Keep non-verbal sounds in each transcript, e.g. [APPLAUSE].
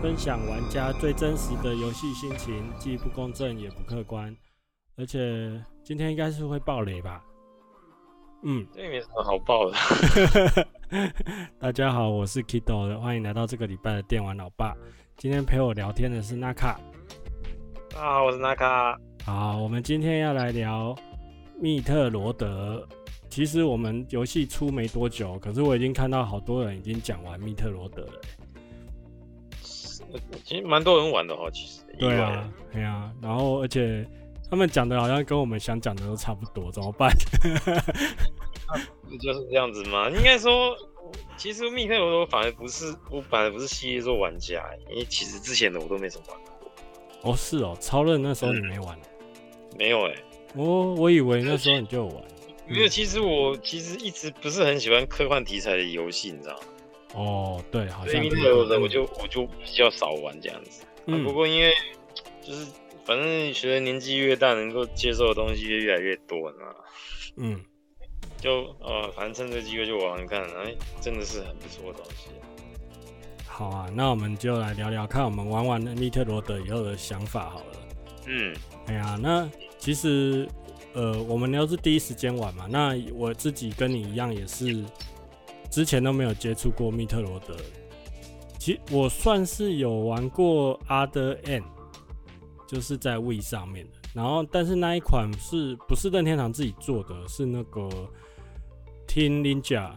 分享玩家最真实的游戏心情，既不公正也不客观。而且今天应该是会爆雷吧？嗯，这没什么好爆的。[LAUGHS] 大家好，我是 Kido，欢迎来到这个礼拜的电玩老爸。今天陪我聊天的是 Naka。大家好，我是 Naka。好，我们今天要来聊密特罗德。其实我们游戏出没多久，可是我已经看到好多人已经讲完密特罗德了。其实蛮多人玩的哈，其实。对啊，对啊，然后而且他们讲的好像跟我们想讲的都差不多，怎么办？不 [LAUGHS] 就是这样子吗？应该说，其实密特罗德反而不是，我反而不是系列作玩家，因为其实之前的我都没怎么玩过。哦，是哦，超任那时候你没玩？嗯、没有哎、欸。哦，我以为那时候你就有玩。没有，其实我其实一直不是很喜欢科幻题材的游戏，你知道吗？哦，对，好像。密特罗德我就我就比较少玩这样子。嗯。不过因为就是反正随着年纪越大，能够接受的东西越来越多，你知道吗？嗯。就呃，反正趁这个机会就玩玩看，哎，真的是很不错的东西。好啊，那我们就来聊聊看我们玩完了密特罗德以后的想法好了。嗯。哎呀，那其实。呃，我们都是第一时间玩嘛，那我自己跟你一样，也是之前都没有接触过密特罗德。其实我算是有玩过 Other M，就是在 Wii 上面的。然后，但是那一款是不是任天堂自己做的？是那个 Team Ninja，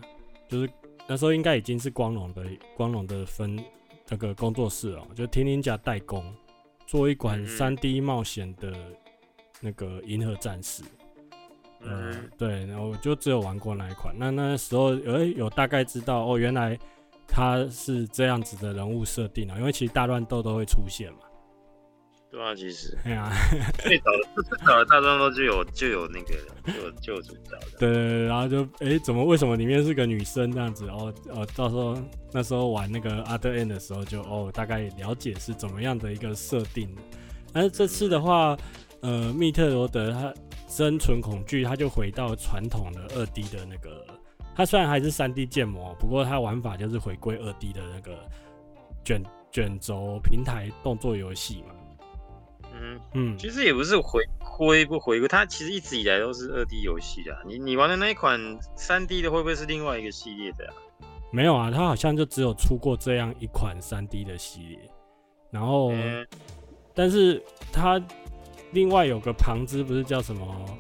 就是那时候应该已经是光荣的光荣的分那个工作室了，就 Team Ninja 代工做一款 3D 冒险的。那个银河战士，嗯、呃，对，然后我就只有玩过那一款。那那时候，哎、欸，有大概知道哦，原来他是这样子的人物设定啊。因为其实大乱斗都会出现嘛。对啊，其实。哎呀，最早的最早的大乱斗就有就有那个就有就有主角的。对对对，然后就哎、欸，怎么为什么里面是个女生这样子？哦哦，到时候那时候玩那个 Other M 的时候就，就哦大概了解是怎么样的一个设定。但是这次的话。呃，密特罗德他生存恐惧，它就回到传统的二 D 的那个，它虽然还是三 D 建模，不过它玩法就是回归二 D 的那个卷卷轴平台动作游戏嘛。嗯嗯，其实也不是回归不回归，它其实一直以来都是二 D 游戏啊。你你玩的那一款三 D 的会不会是另外一个系列的啊？没有啊，它好像就只有出过这样一款三 D 的系列，然后，嗯、但是他。另外有个旁支不是叫什么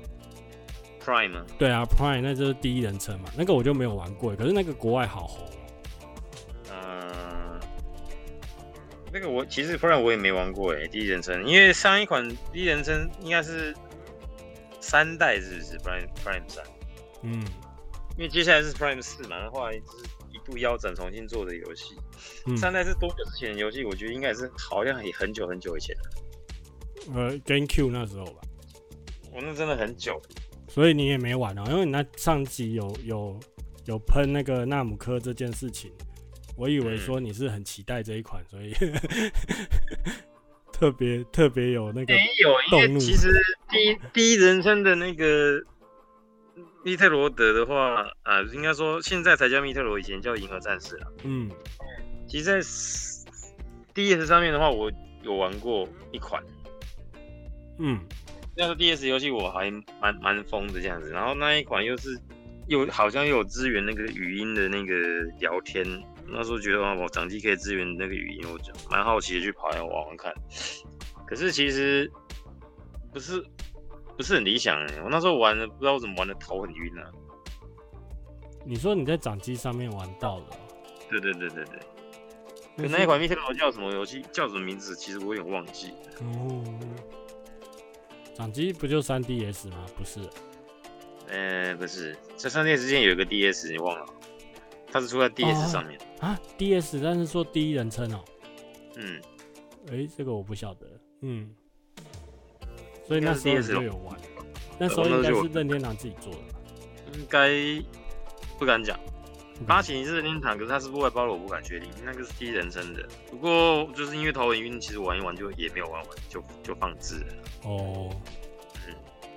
Prime 吗？对啊，Prime 那就是第一人称嘛，那个我就没有玩过，可是那个国外好红。嗯，那个我其实 Prime 我也没玩过哎，第一人称，因为上一款第一人称应该是三代是不是 Prime Prime 三？嗯，因为接下来是 Prime 四嘛，后来就是一度腰斩重新做的游戏。嗯，三代是多久之前的游戏？我觉得应该是好像也很久很久以前。呃，GameCube 那时候吧，我那真的很久，所以你也没玩哦，因为你那上集有有有喷那个纳姆科这件事情，我以为说你是很期待这一款，所以 [LAUGHS] 特别特别有那个没有，因为其实第一第一人称的那个密特罗德的话啊，应该说现在才叫密特罗，以前叫银河战士了。嗯，其实在 DS 上面的话，我有玩过一款。嗯，那个 DS 游戏我还蛮蛮疯的这样子，然后那一款又是又好像又有支援那个语音的那个聊天，那时候觉得哇，我掌机可以支援那个语音，我就蛮好奇的去跑来玩玩看。可是其实不是不是很理想哎，我那时候玩的不知道我怎么玩的头很晕啊。你说你在掌机上面玩到的？对对对对对。可那一款密特罗叫什么游戏？叫什么名字？其实我有点忘记。哦。掌机不就三 DS 吗？不是，呃、欸，不是，这 3DS 之间有一个 DS，你忘了？它是出在 DS 上面啊，啊？DS，但是说第一人称哦。嗯，哎、欸，这个我不晓得。嗯，所以那时候就有玩，那时候应该是任天堂自己做的吧？应该不敢讲。八奇是任天堂，可是它是不外包的，我不敢确定。那个是第一人称的，不过就是因为头很晕，其实玩一玩就也没有玩完，就就放置了。哦，嗯，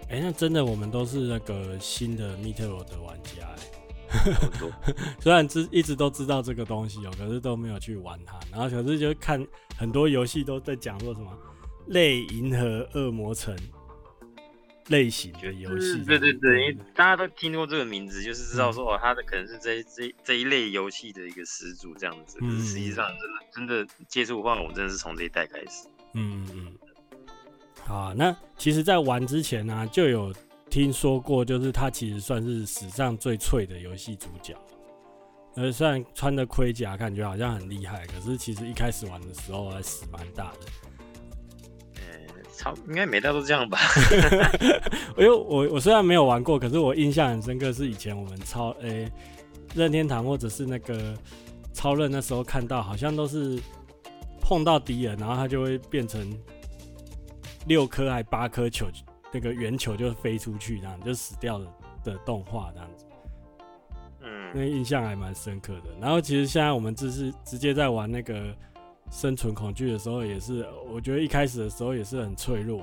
哎、欸，那真的我们都是那个新的密特罗德玩家，差不多。[LAUGHS] 虽然知一直都知道这个东西哦、喔，可是都没有去玩它。然后可是就看很多游戏都在讲说什么类银河恶魔城类型的游戏。对对对，因为大家都听过这个名字，就是知道说哦，它的可能是这一这一这一类游戏的一个始祖这样子。可是实际上真的真的接触的话，我真的是从这一代开始。嗯嗯嗯。好啊，那其实，在玩之前呢、啊，就有。听说过，就是他其实算是史上最脆的游戏主角。呃，虽然穿的盔甲感觉好像很厉害，可是其实一开始玩的时候还死蛮大的。呃，超应该每代都这样吧？[LAUGHS] 因为我我虽然没有玩过，可是我印象很深刻，是以前我们超诶、欸、任天堂或者是那个超任那时候看到，好像都是碰到敌人，然后他就会变成六颗还八颗球。那个圆球就飞出去，这样就死掉了的动画这样子，嗯，那印象还蛮深刻的。然后其实现在我们只是直接在玩那个生存恐惧的时候，也是我觉得一开始的时候也是很脆弱，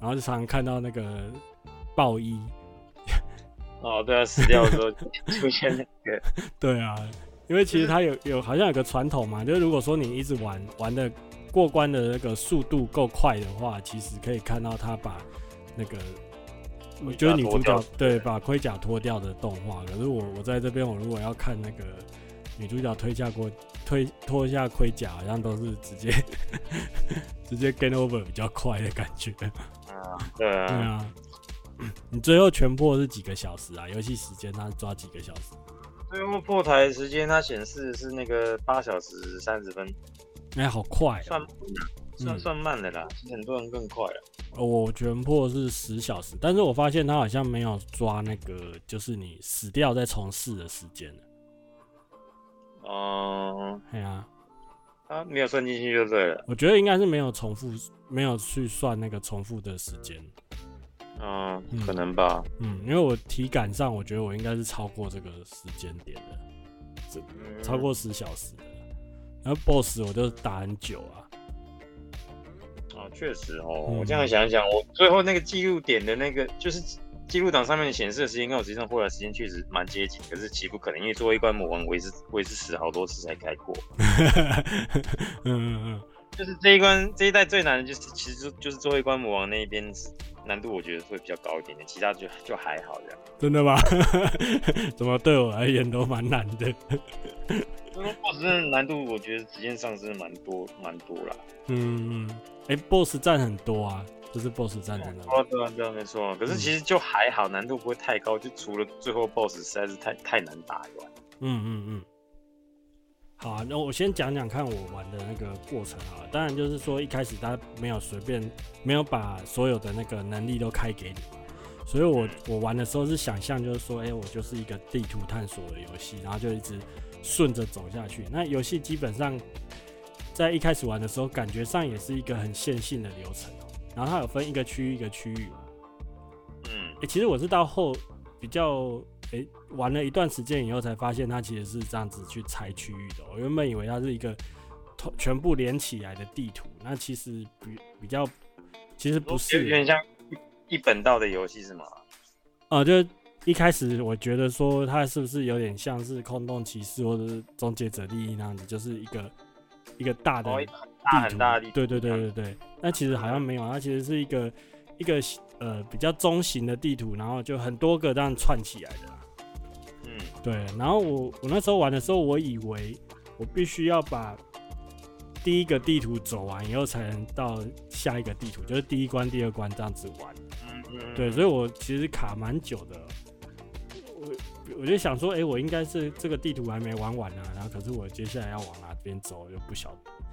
然后就常常看到那个爆衣。[LAUGHS] 哦，对啊，死掉的时候出现那个，[LAUGHS] 对啊，因为其实它有有好像有个传统嘛，就是如果说你一直玩玩的过关的那个速度够快的话，其实可以看到他把。那个，我觉得女主角对把盔甲脱掉的动画，可是我我在这边，我如果要看那个女主角推下过推脱下盔甲，好像都是直接 [LAUGHS] 直接 gain over 比较快的感觉。啊，对啊，对啊。你最后全破是几个小时啊？游戏时间它抓几个小时？最后破台时间它显示是那个八小时三十分。哎、欸，好快、喔！算算算慢的啦，其实、嗯、很多人更快了。我全破是十小时，但是我发现他好像没有抓那个，就是你死掉再重试的时间。哦，对啊，他没有算进去就对了。我觉得应该是没有重复，没有去算那个重复的时间。嗯，可能吧。嗯，因为我体感上，我觉得我应该是超过这个时间点的，超过十小时的。然后 BOSS 我就打很久啊。啊确实哦，我这样想一想，我最后那个记录点的那个，就是记录档上面显示的时间，跟我实际上过来的时间确实蛮接近。可是其实不可能，因为做一关魔王，我也是我也是死好多次才开过。嗯嗯嗯，就是这一关这一代最难的就是，其实就就是做一关魔王那一边难度，我觉得会比较高一点点，其他就就还好这样。真的吗？[LAUGHS] 怎么对我而言都蛮难的？BOSS 真的难度，我觉得时间上升的蛮多蛮多啦。嗯。哎、欸、，BOSS 战很多啊，就是 BOSS 战争的。哦，对啊，对啊，没错。可是其实就还好，难度不会太高，就除了最后 BOSS 实在是太太难打以外。嗯嗯嗯。好啊，那我先讲讲看我玩的那个过程啊。当然就是说一开始他没有随便，没有把所有的那个能力都开给你，所以我我玩的时候是想象就是说，哎、欸，我就是一个地图探索的游戏，然后就一直顺着走下去。那游戏基本上。在一开始玩的时候，感觉上也是一个很线性的流程，然后它有分一个区域一个区域嘛。嗯，哎，其实我是到后比较哎、欸、玩了一段时间以后，才发现它其实是这样子去拆区域的。我原本以为它是一个全部连起来的地图，那其实比比较其实不是，有点像一一本道的游戏是吗？啊、呃，就一开始我觉得说它是不是有点像是空洞骑士或者是终结者利益那样子，就是一个。一个大的地图，对对对对对，那其实好像没有，它其实是一个一个呃比较中型的地图，然后就很多个这样串起来的。嗯，对。然后我我那时候玩的时候，我以为我必须要把第一个地图走完以后，才能到下一个地图，就是第一关、第二关这样子玩。嗯嗯。对，所以我其实卡蛮久的。我我就想说，哎，我应该是这个地图还没玩完啊，然后可是我接下来要往哪边走又不晓得。嗯，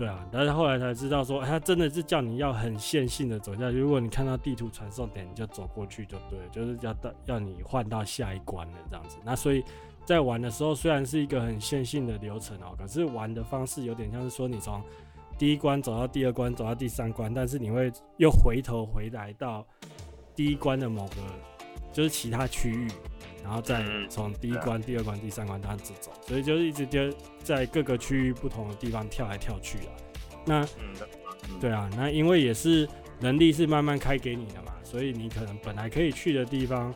对啊，但是后来才知道说，他真的是叫你要很线性的走下去。如果你看到地图传送点，你就走过去就对，就是要到要你换到下一关了这样子。那所以在玩的时候，虽然是一个很线性的流程哦，可是玩的方式有点像是说，你从第一关走到第二关，走到第三关，但是你会又回头回来到第一关的某个。就是其他区域，然后再从第一关、嗯、第二关、第三关这样子走，所以就一直就在各个区域不同的地方跳来跳去啊。那，对啊，那因为也是能力是慢慢开给你的嘛，所以你可能本来可以去的地方，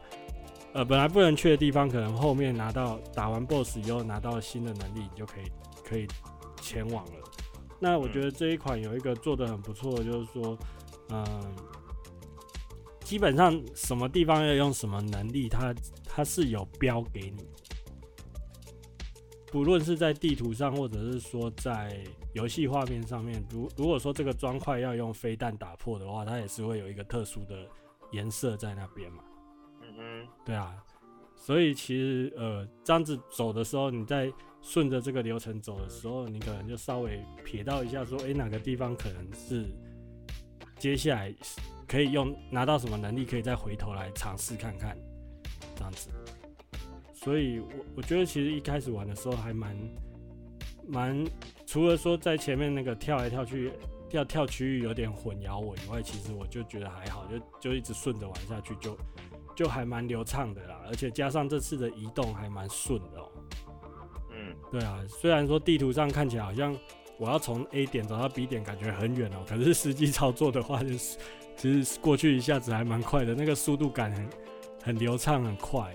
呃本来不能去的地方，可能后面拿到打完 BOSS 以后拿到新的能力，你就可以可以前往了。那我觉得这一款有一个做的很不错的，就是说，嗯，基本上什么地方要用什么能力，它它是有标给你。不论是在地图上，或者是说在游戏画面上面，如如果说这个砖块要用飞弹打破的话，它也是会有一个特殊的颜色在那边嘛。嗯哼，对啊，所以其实呃这样子走的时候，你在顺着这个流程走的时候，你可能就稍微瞥到一下，说，诶、欸，哪个地方可能是接下来可以用拿到什么能力，可以再回头来尝试看看，这样子。所以我，我我觉得其实一开始玩的时候还蛮蛮，除了说在前面那个跳来跳去、跳跳区域有点混淆我以外，其实我就觉得还好，就就一直顺着玩下去就，就就还蛮流畅的啦。而且加上这次的移动还蛮顺的哦、喔。嗯，对啊，虽然说地图上看起来好像我要从 A 点走到 B 点，感觉很远哦、喔，可是实际操作的话，就是其实过去一下子还蛮快的，那个速度感很很流畅，很快。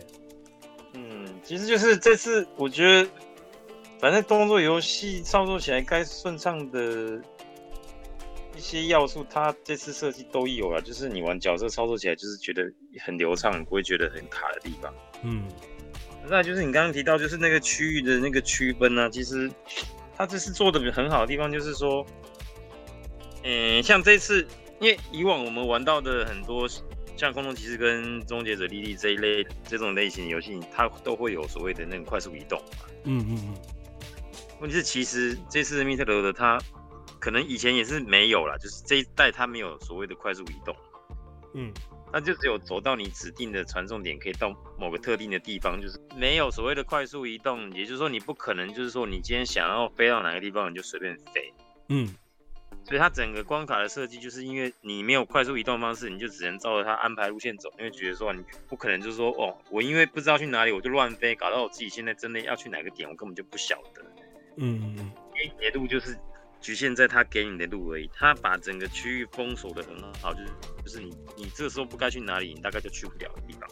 嗯其实就是这次，我觉得反正动作游戏操作起来该顺畅的一些要素，它这次设计都有了。就是你玩角色操作起来，就是觉得很流畅，不会觉得很卡的地方。嗯，那就是你刚刚提到，就是那个区域的那个区分呢，其实它这次做的很好的地方，就是说，嗯，像这次，因为以往我们玩到的很多。像《空中骑士》跟《终结者莉莉》这一类这种类型的游戏，它都会有所谓的那种快速移动嘛。嗯嗯嗯。问题是，其实这次的密特罗德它可能以前也是没有啦，就是这一代它没有所谓的快速移动。嗯。那就只有走到你指定的传送点，可以到某个特定的地方，就是没有所谓的快速移动。也就是说，你不可能就是说你今天想要飞到哪个地方，你就随便飞。嗯。所以它整个关卡的设计，就是因为你没有快速移动方式，你就只能照着它安排路线走。因为觉得说你不可能就是说哦，我因为不知道去哪里，我就乱飞，搞到我自己现在真的要去哪个点，我根本就不晓得。嗯嗯，给你的路就是局限在他给你的路而已。他把整个区域封锁的很好，就是就是你你这时候不该去哪里，你大概就去不了的地方。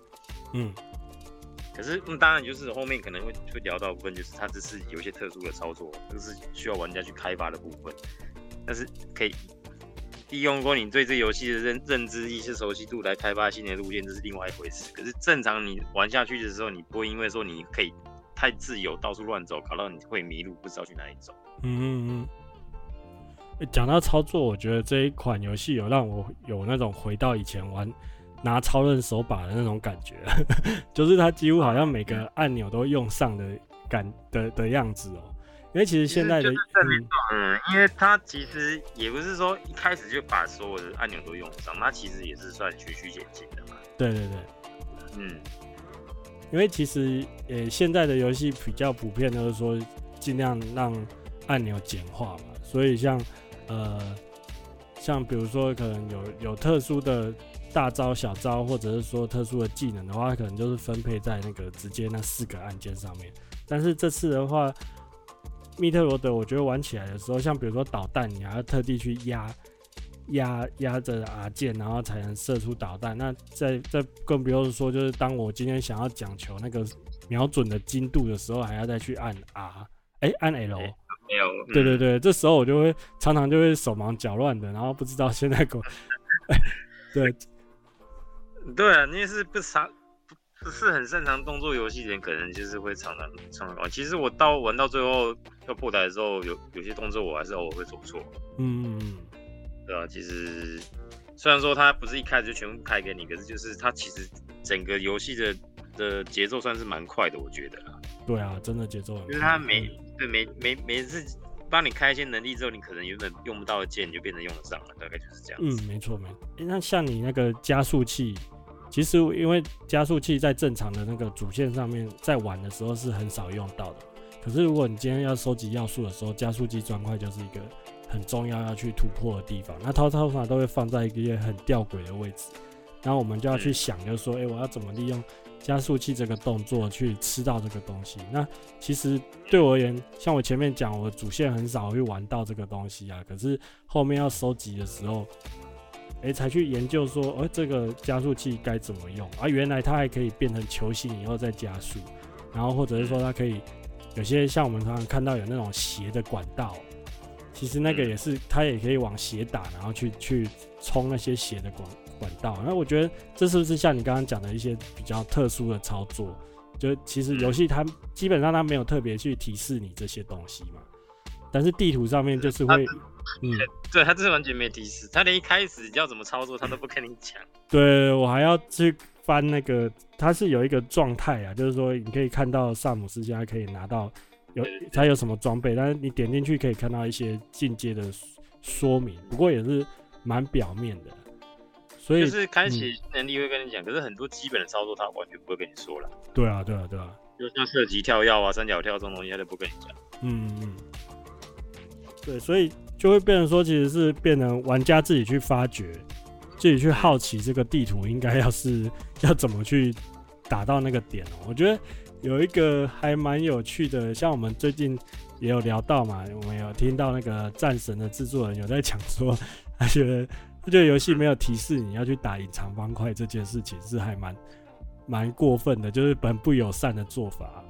嗯。可是嗯，当然就是后面可能会会聊到部分，就是它这是有一些特殊的操作，这是需要玩家去开发的部分。但是可以利用过你对这游戏的认认知、一些、熟悉度来开发新的路线，这是另外一回事。可是正常你玩下去的时候，你不会因为说你可以太自由到处乱走，搞到你会迷路，不知道去哪里走。嗯嗯嗯。讲到操作，我觉得这一款游戏有让我有那种回到以前玩拿超人手把的那种感觉，[LAUGHS] 就是它几乎好像每个按钮都用上的感的的样子哦。因为其实现在的嗯，因为它其实也不是说一开始就把所有的按钮都用上，它其实也是算循序渐进的嘛。对对对，嗯，因为其实呃现在的游戏比较普遍都是说尽量让按钮简化嘛，所以像呃像比如说可能有有特殊的大招小招，或者是说特殊的技能的话，可能就是分配在那个直接那四个按键上面。但是这次的话。密特罗德，我觉得玩起来的时候，像比如说导弹，你还要特地去压压压着 R 键，然后才能射出导弹。那再再更不用说，就是当我今天想要讲求那个瞄准的精度的时候，还要再去按 R，哎、欸，按 L，没有，对对对，这时候我就会常常就会手忙脚乱的，然后不知道现在狗，[LAUGHS] 对，对啊，你也是不常。不是很擅长动作游戏的人，可能就是会常常常常玩。其实我到玩到最后要破台的时候，有有些动作我还是偶尔会做错。嗯嗯，对啊，其实虽然说它不是一开始就全部开给你，可是就是它其实整个游戏的的节奏算是蛮快的，我觉得。对啊，真的节奏很快。就是它每对每每每次帮你开一些能力之后，你可能原本用不到的键就变成用得上了，大概就是这样。嗯，没错没错。那像你那个加速器。其实，因为加速器在正常的那个主线上面，在玩的时候是很少用到的。可是，如果你今天要收集要素的时候，加速器砖块就是一个很重要要去突破的地方。那它通常都会放在一个很吊诡的位置，然后我们就要去想，就是说，哎，我要怎么利用加速器这个动作去吃到这个东西？那其实对我而言，像我前面讲，我主线很少会玩到这个东西啊。可是后面要收集的时候。哎、欸，才去研究说，呃，这个加速器该怎么用啊？原来它还可以变成球形以后再加速，然后或者是说它可以有些像我们常常看到有那种斜的管道，其实那个也是它也可以往斜打，然后去去冲那些斜的管管道。那我觉得这是不是像你刚刚讲的一些比较特殊的操作？就其实游戏它基本上它没有特别去提示你这些东西嘛，但是地图上面就是会。嗯，[LAUGHS] 对，他这是完全没提示，他连一开始要怎么操作他都不跟你讲。[LAUGHS] 对，我还要去翻那个，他是有一个状态啊，就是说你可以看到萨姆斯现在可以拿到有他有什么装备，但是你点进去可以看到一些进阶的说明，不过也是蛮表面的。所以就是开启能力会跟你讲，嗯，可是很多基本的操作他完全不会跟你说了。对啊，对啊，对啊，就像射击、跳跃啊、三角跳这种东西，他都不跟你讲。嗯嗯。对，所以。就会变成说，其实是变成玩家自己去发掘，自己去好奇这个地图应该要是要怎么去打到那个点哦。我觉得有一个还蛮有趣的，像我们最近也有聊到嘛，我们有听到那个战神的制作人有在讲说，他觉得他觉得游戏没有提示你要去打隐藏方块这件事情是还蛮蛮过分的，就是很不友善的做法。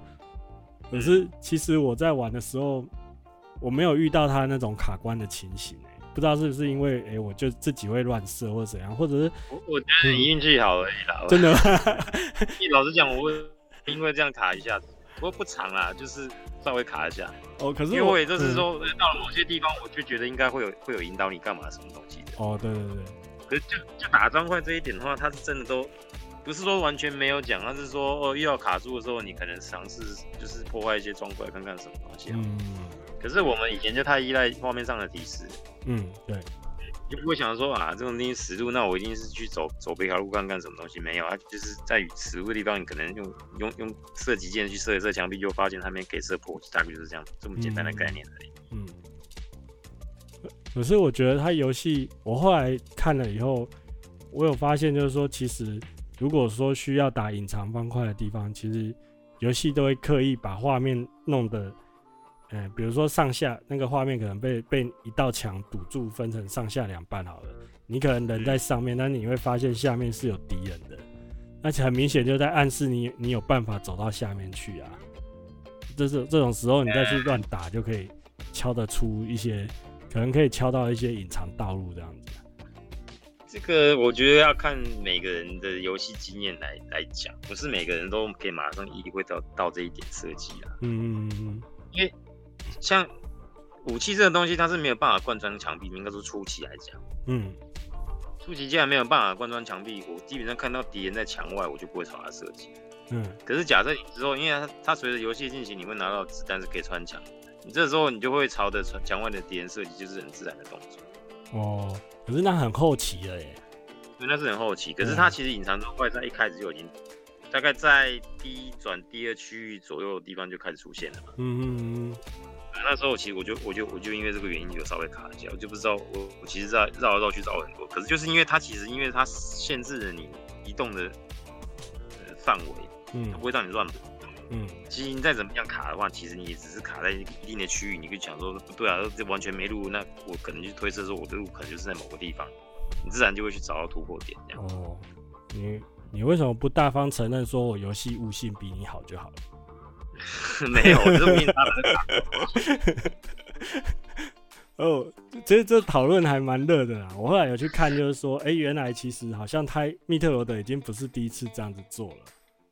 可是其实我在玩的时候。我没有遇到他那种卡关的情形，欸，不知道是不是因为哎，欸，我就自己会乱射或者怎样，或者是我我觉得你运气好而已啦。真的 [LAUGHS] 你？老实讲，我会因为这样卡一下子，不过不长啦，就是稍微卡一下。哦，可是因为我也就是说，嗯，到了某些地方，我就觉得应该会有会有引导你干嘛什么东西的。哦，对对对。可是就就打砖块这一点的话，他是真的都不是说完全没有讲，他是说哦，又要卡住的时候，你可能尝试就是破坏一些砖块，看看什么东西。啊嗯。可是我们以前就太依赖画面上的提示，嗯，对，就不会想说啊，这种东西实路，那我一定是去走走别条路看看什么东西没有，啊就是在于死路的地方，你可能用用用射击键去射一射墙壁，就发现它没给射破，大概就是这样这么简单的概念而已。嗯，可是我觉得它游戏，我后来看了以后，我有发现就是说，其实如果说需要打隐藏方块的地方，其实游戏都会刻意把画面弄得。嗯，比如说上下那个画面可能被被一道墙堵住，分成上下两半好了。你可能人在上面，但你会发现下面是有敌人的，而且很明显就在暗示你你有办法走到下面去啊。这是这种时候你再去乱打，就可以敲得出一些，可能可以敲到一些隐藏道路这样子。这个我觉得要看每个人的游戏经验来来讲，不是每个人都可以马上意会到到这一点设计啊。嗯嗯嗯，因为。像武器这个东西，它是没有办法贯穿墙壁，应该说初期来讲，嗯，初期既然没有办法贯穿墙壁，我基本上看到敌人在墙外，我就不会朝他射击，嗯。可是假设你之后，因为它它随着游戏进行，你会拿到子弹是可以穿墙，你这时候你就会朝着墙外的敌人射击，就是很自然的动作。哦，可是那很后期了耶，对，那是很后期。可是它其实隐藏状态在一开始就已经。大概在第一转第二区域左右的地方就开始出现了嘛。嗯嗯嗯。那时候其实我就我就我就因为这个原因就稍微卡一下，我就不知道我我其实在绕来绕去找很多，可是就是因为它其实因为它限制了你移动的范围，嗯，它不会让你乱跑。嗯，其实你再怎么样卡的话，其实你也只是卡在一定的区域，你可以想说不对啊，这完全没路，那我可能就推测说我的路可能就是在某个地方，你自然就会去找到突破点这样。哦，你。你为什么不大方承认说我游戏悟性比你好就好了？[LAUGHS] 没有，我是比他们哦，其实这讨论还蛮热的啦。我后来有去看，就是说，哎、欸，原来其实好像他密特罗德已经不是第一次这样子做了。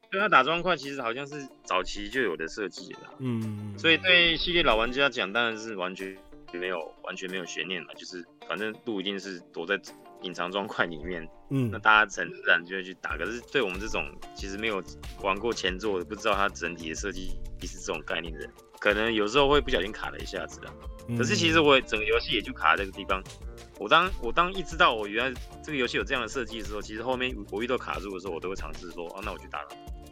对，他打砖块其实好像是早期就有的设计了。嗯，所以对系列老玩家讲，当然是完全没有完全没有悬念了，就是反正路一定是躲在。隐藏砖块里面，嗯，那大家很自然就会去打。可是对我们这种其实没有玩过前作的，不知道它整体的设计是这种概念的人，可能有时候会不小心卡了一下子啊。可是其实我整个游戏也就卡在这个地方。我当我当一知道我原来这个游戏有这样的设计的时候，其实后面我遇到卡住的时候，我都会尝试说，哦，那我去打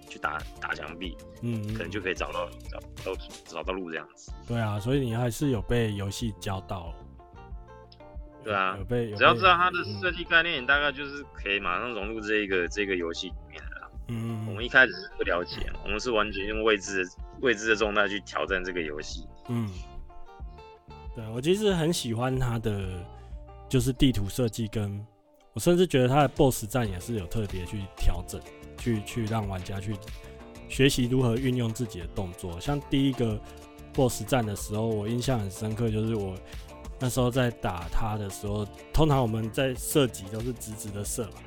去打打墙壁，嗯，可能就可以找到找到找到路这样子。对啊，所以你还是有被游戏教到。对啊，只要知道它的设计概念，你大概就是可以马上融入这一个这个游戏里面的啦。嗯，我们一开始是不了解，我们是完全用未知的未知的状态去挑战这个游戏。嗯，对，我其实很喜欢它的就是地图设计跟我甚至觉得它的 BOSS 战也是有特别去调整，去去让玩家去学习如何运用自己的动作。像第一个 BOSS 战的时候，我印象很深刻，就是我那时候在打他的时候，通常我们在射击都是直直的射嘛。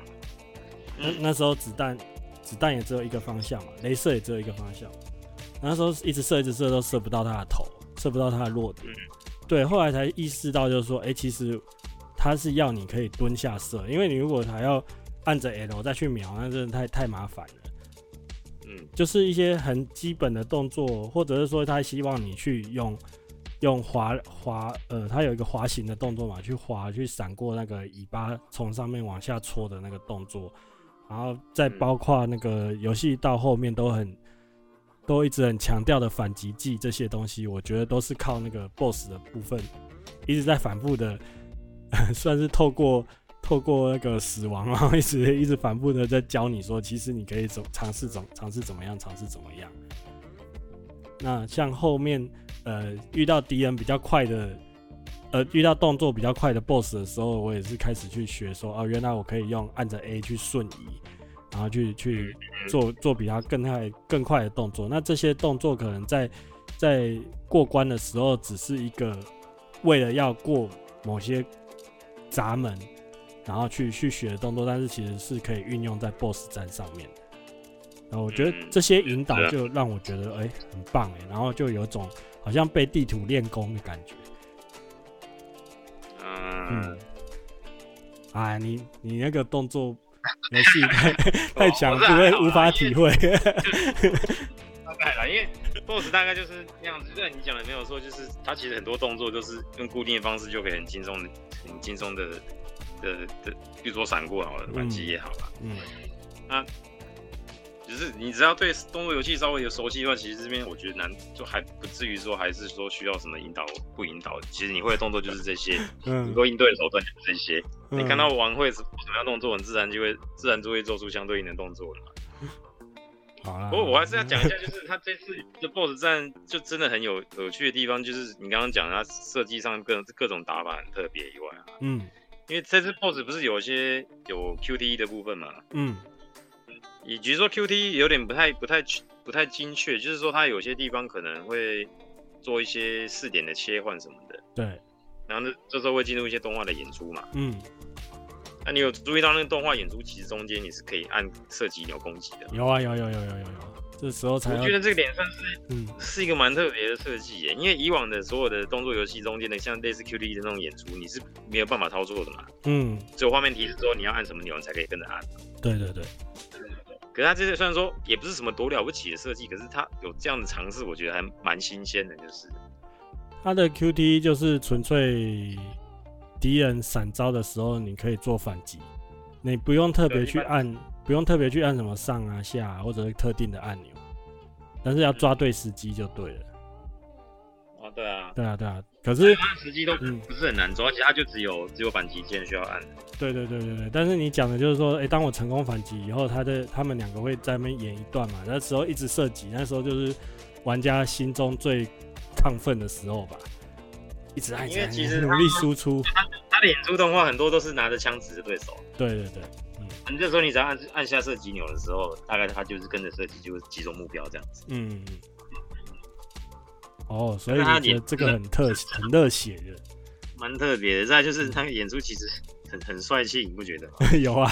那那时候子弹子弹也只有一个方向嘛，镭射也只有一个方向。那时候一直射一直射都射不到他的头，射不到他的弱点。对，后来才意识到就是说，哎、欸，其实。他是要你可以蹲下射，因为你如果还要按着 L 再去瞄，那真的太太麻烦了。嗯，就是一些很基本的动作，或者是说他希望你去用用滑滑，呃，它有一个滑行的动作嘛，去滑去闪过那个尾巴从上面往下戳的那个动作，然后再包括那个游戏到后面都很都一直很强调的反击技这些东西，我觉得都是靠那个 BOSS 的部分一直在反复的。[LAUGHS] 算是透过透过那个死亡，然后一直一直反复的在教你说，其实你可以怎尝试怎尝试怎么样，尝试怎么样。那像后面呃遇到敌人比较快的，呃遇到动作比较快的 BOSS 的时候，我也是开始去学说，哦，原来我可以用按着 A 去瞬移，然后去去做做比他更快更快的动作。那这些动作可能在在过关的时候，只是一个为了要过某些。闸门，然后去去学的动作，但是其实是可以运用在 BOSS 战上面的。然后我觉得这些引导就让我觉得哎、欸、很棒哎，然后就有种好像被地图练功的感觉。嗯，哎，你你那个动作游戏太 [LAUGHS] 太强，不会无法体会。大概啦，因为 BOSS 大概就是那样子。对，你讲的没有错，就是他其实很多动作都是用固定的方式就可以很轻松的。很轻松的的的，比如说闪过好了，反击也好了。嗯，那只是你只要对动作游戏稍微有熟悉的话，其实这边我觉得难，就还不至于说还是说需要什么引导不引导。其实你会的动作就是这些，嗯，你会应对的手段就是这些。嗯、你看到王会什么样动作，你自然就会自然就会做出相对应的动作了嘛。好啦，不过我还是要讲一下，就是他这次的 BOSS 战就真的很有有趣的地方，就是你刚刚讲他设计上各各种打法很特别以外啊，嗯，因为这次 BOSS 不是有一些有 QTE 的部分嘛，嗯，以及说 QTE 有点不太不太不太精确，就是说它有些地方可能会做一些试点的切换什么的，对，然后呢这时候会进入一些动画的演出嘛，嗯。那、啊、你有注意到那个动画演出，其实中间你是可以按射击钮攻击的。有啊，有有有有有有。这时候才我觉得这个点算是，嗯，是一个蛮特别的设计耶。因为以往的所有的动作游戏中间的，像类似 QTE 的那种演出，你是没有办法操作的嘛。嗯。只有画面提示之后，你要按什么钮，你才可以跟着按。对对对。可是它这个虽然说也不是什么多了不起的设计，可是它有这样的尝试，我觉得还蛮新鲜的，就是。它的 QTE 就是纯粹。敌人闪招的时候，你可以做反击，你不用特别去按，不用特别去按什么上啊下啊，或者是特定的按钮，但是要抓对时机就对了。哦，对啊，对啊，对啊。可是它时机都不是很难抓，而且它就只有只有反击键需要按。对对对对对。但是你讲的就是说，哎、欸，当我成功反击以后，他的他们两个会在那边演一段嘛？那时候一直射击，那时候就是玩家心中最亢奋的时候吧。一直按，因为其实努力输出。他他的演出动画很多都是拿着枪指着对手。对对对，嗯。你这时候你只要按按下射击钮的时候，大概他就是跟着射击，就是击中目标这样子。嗯嗯。哦，所以你觉得这个很特 [LAUGHS] 很热血的，蛮特别的。再就是他演出其实很很帅气，你不觉得吗？[LAUGHS] 有啊，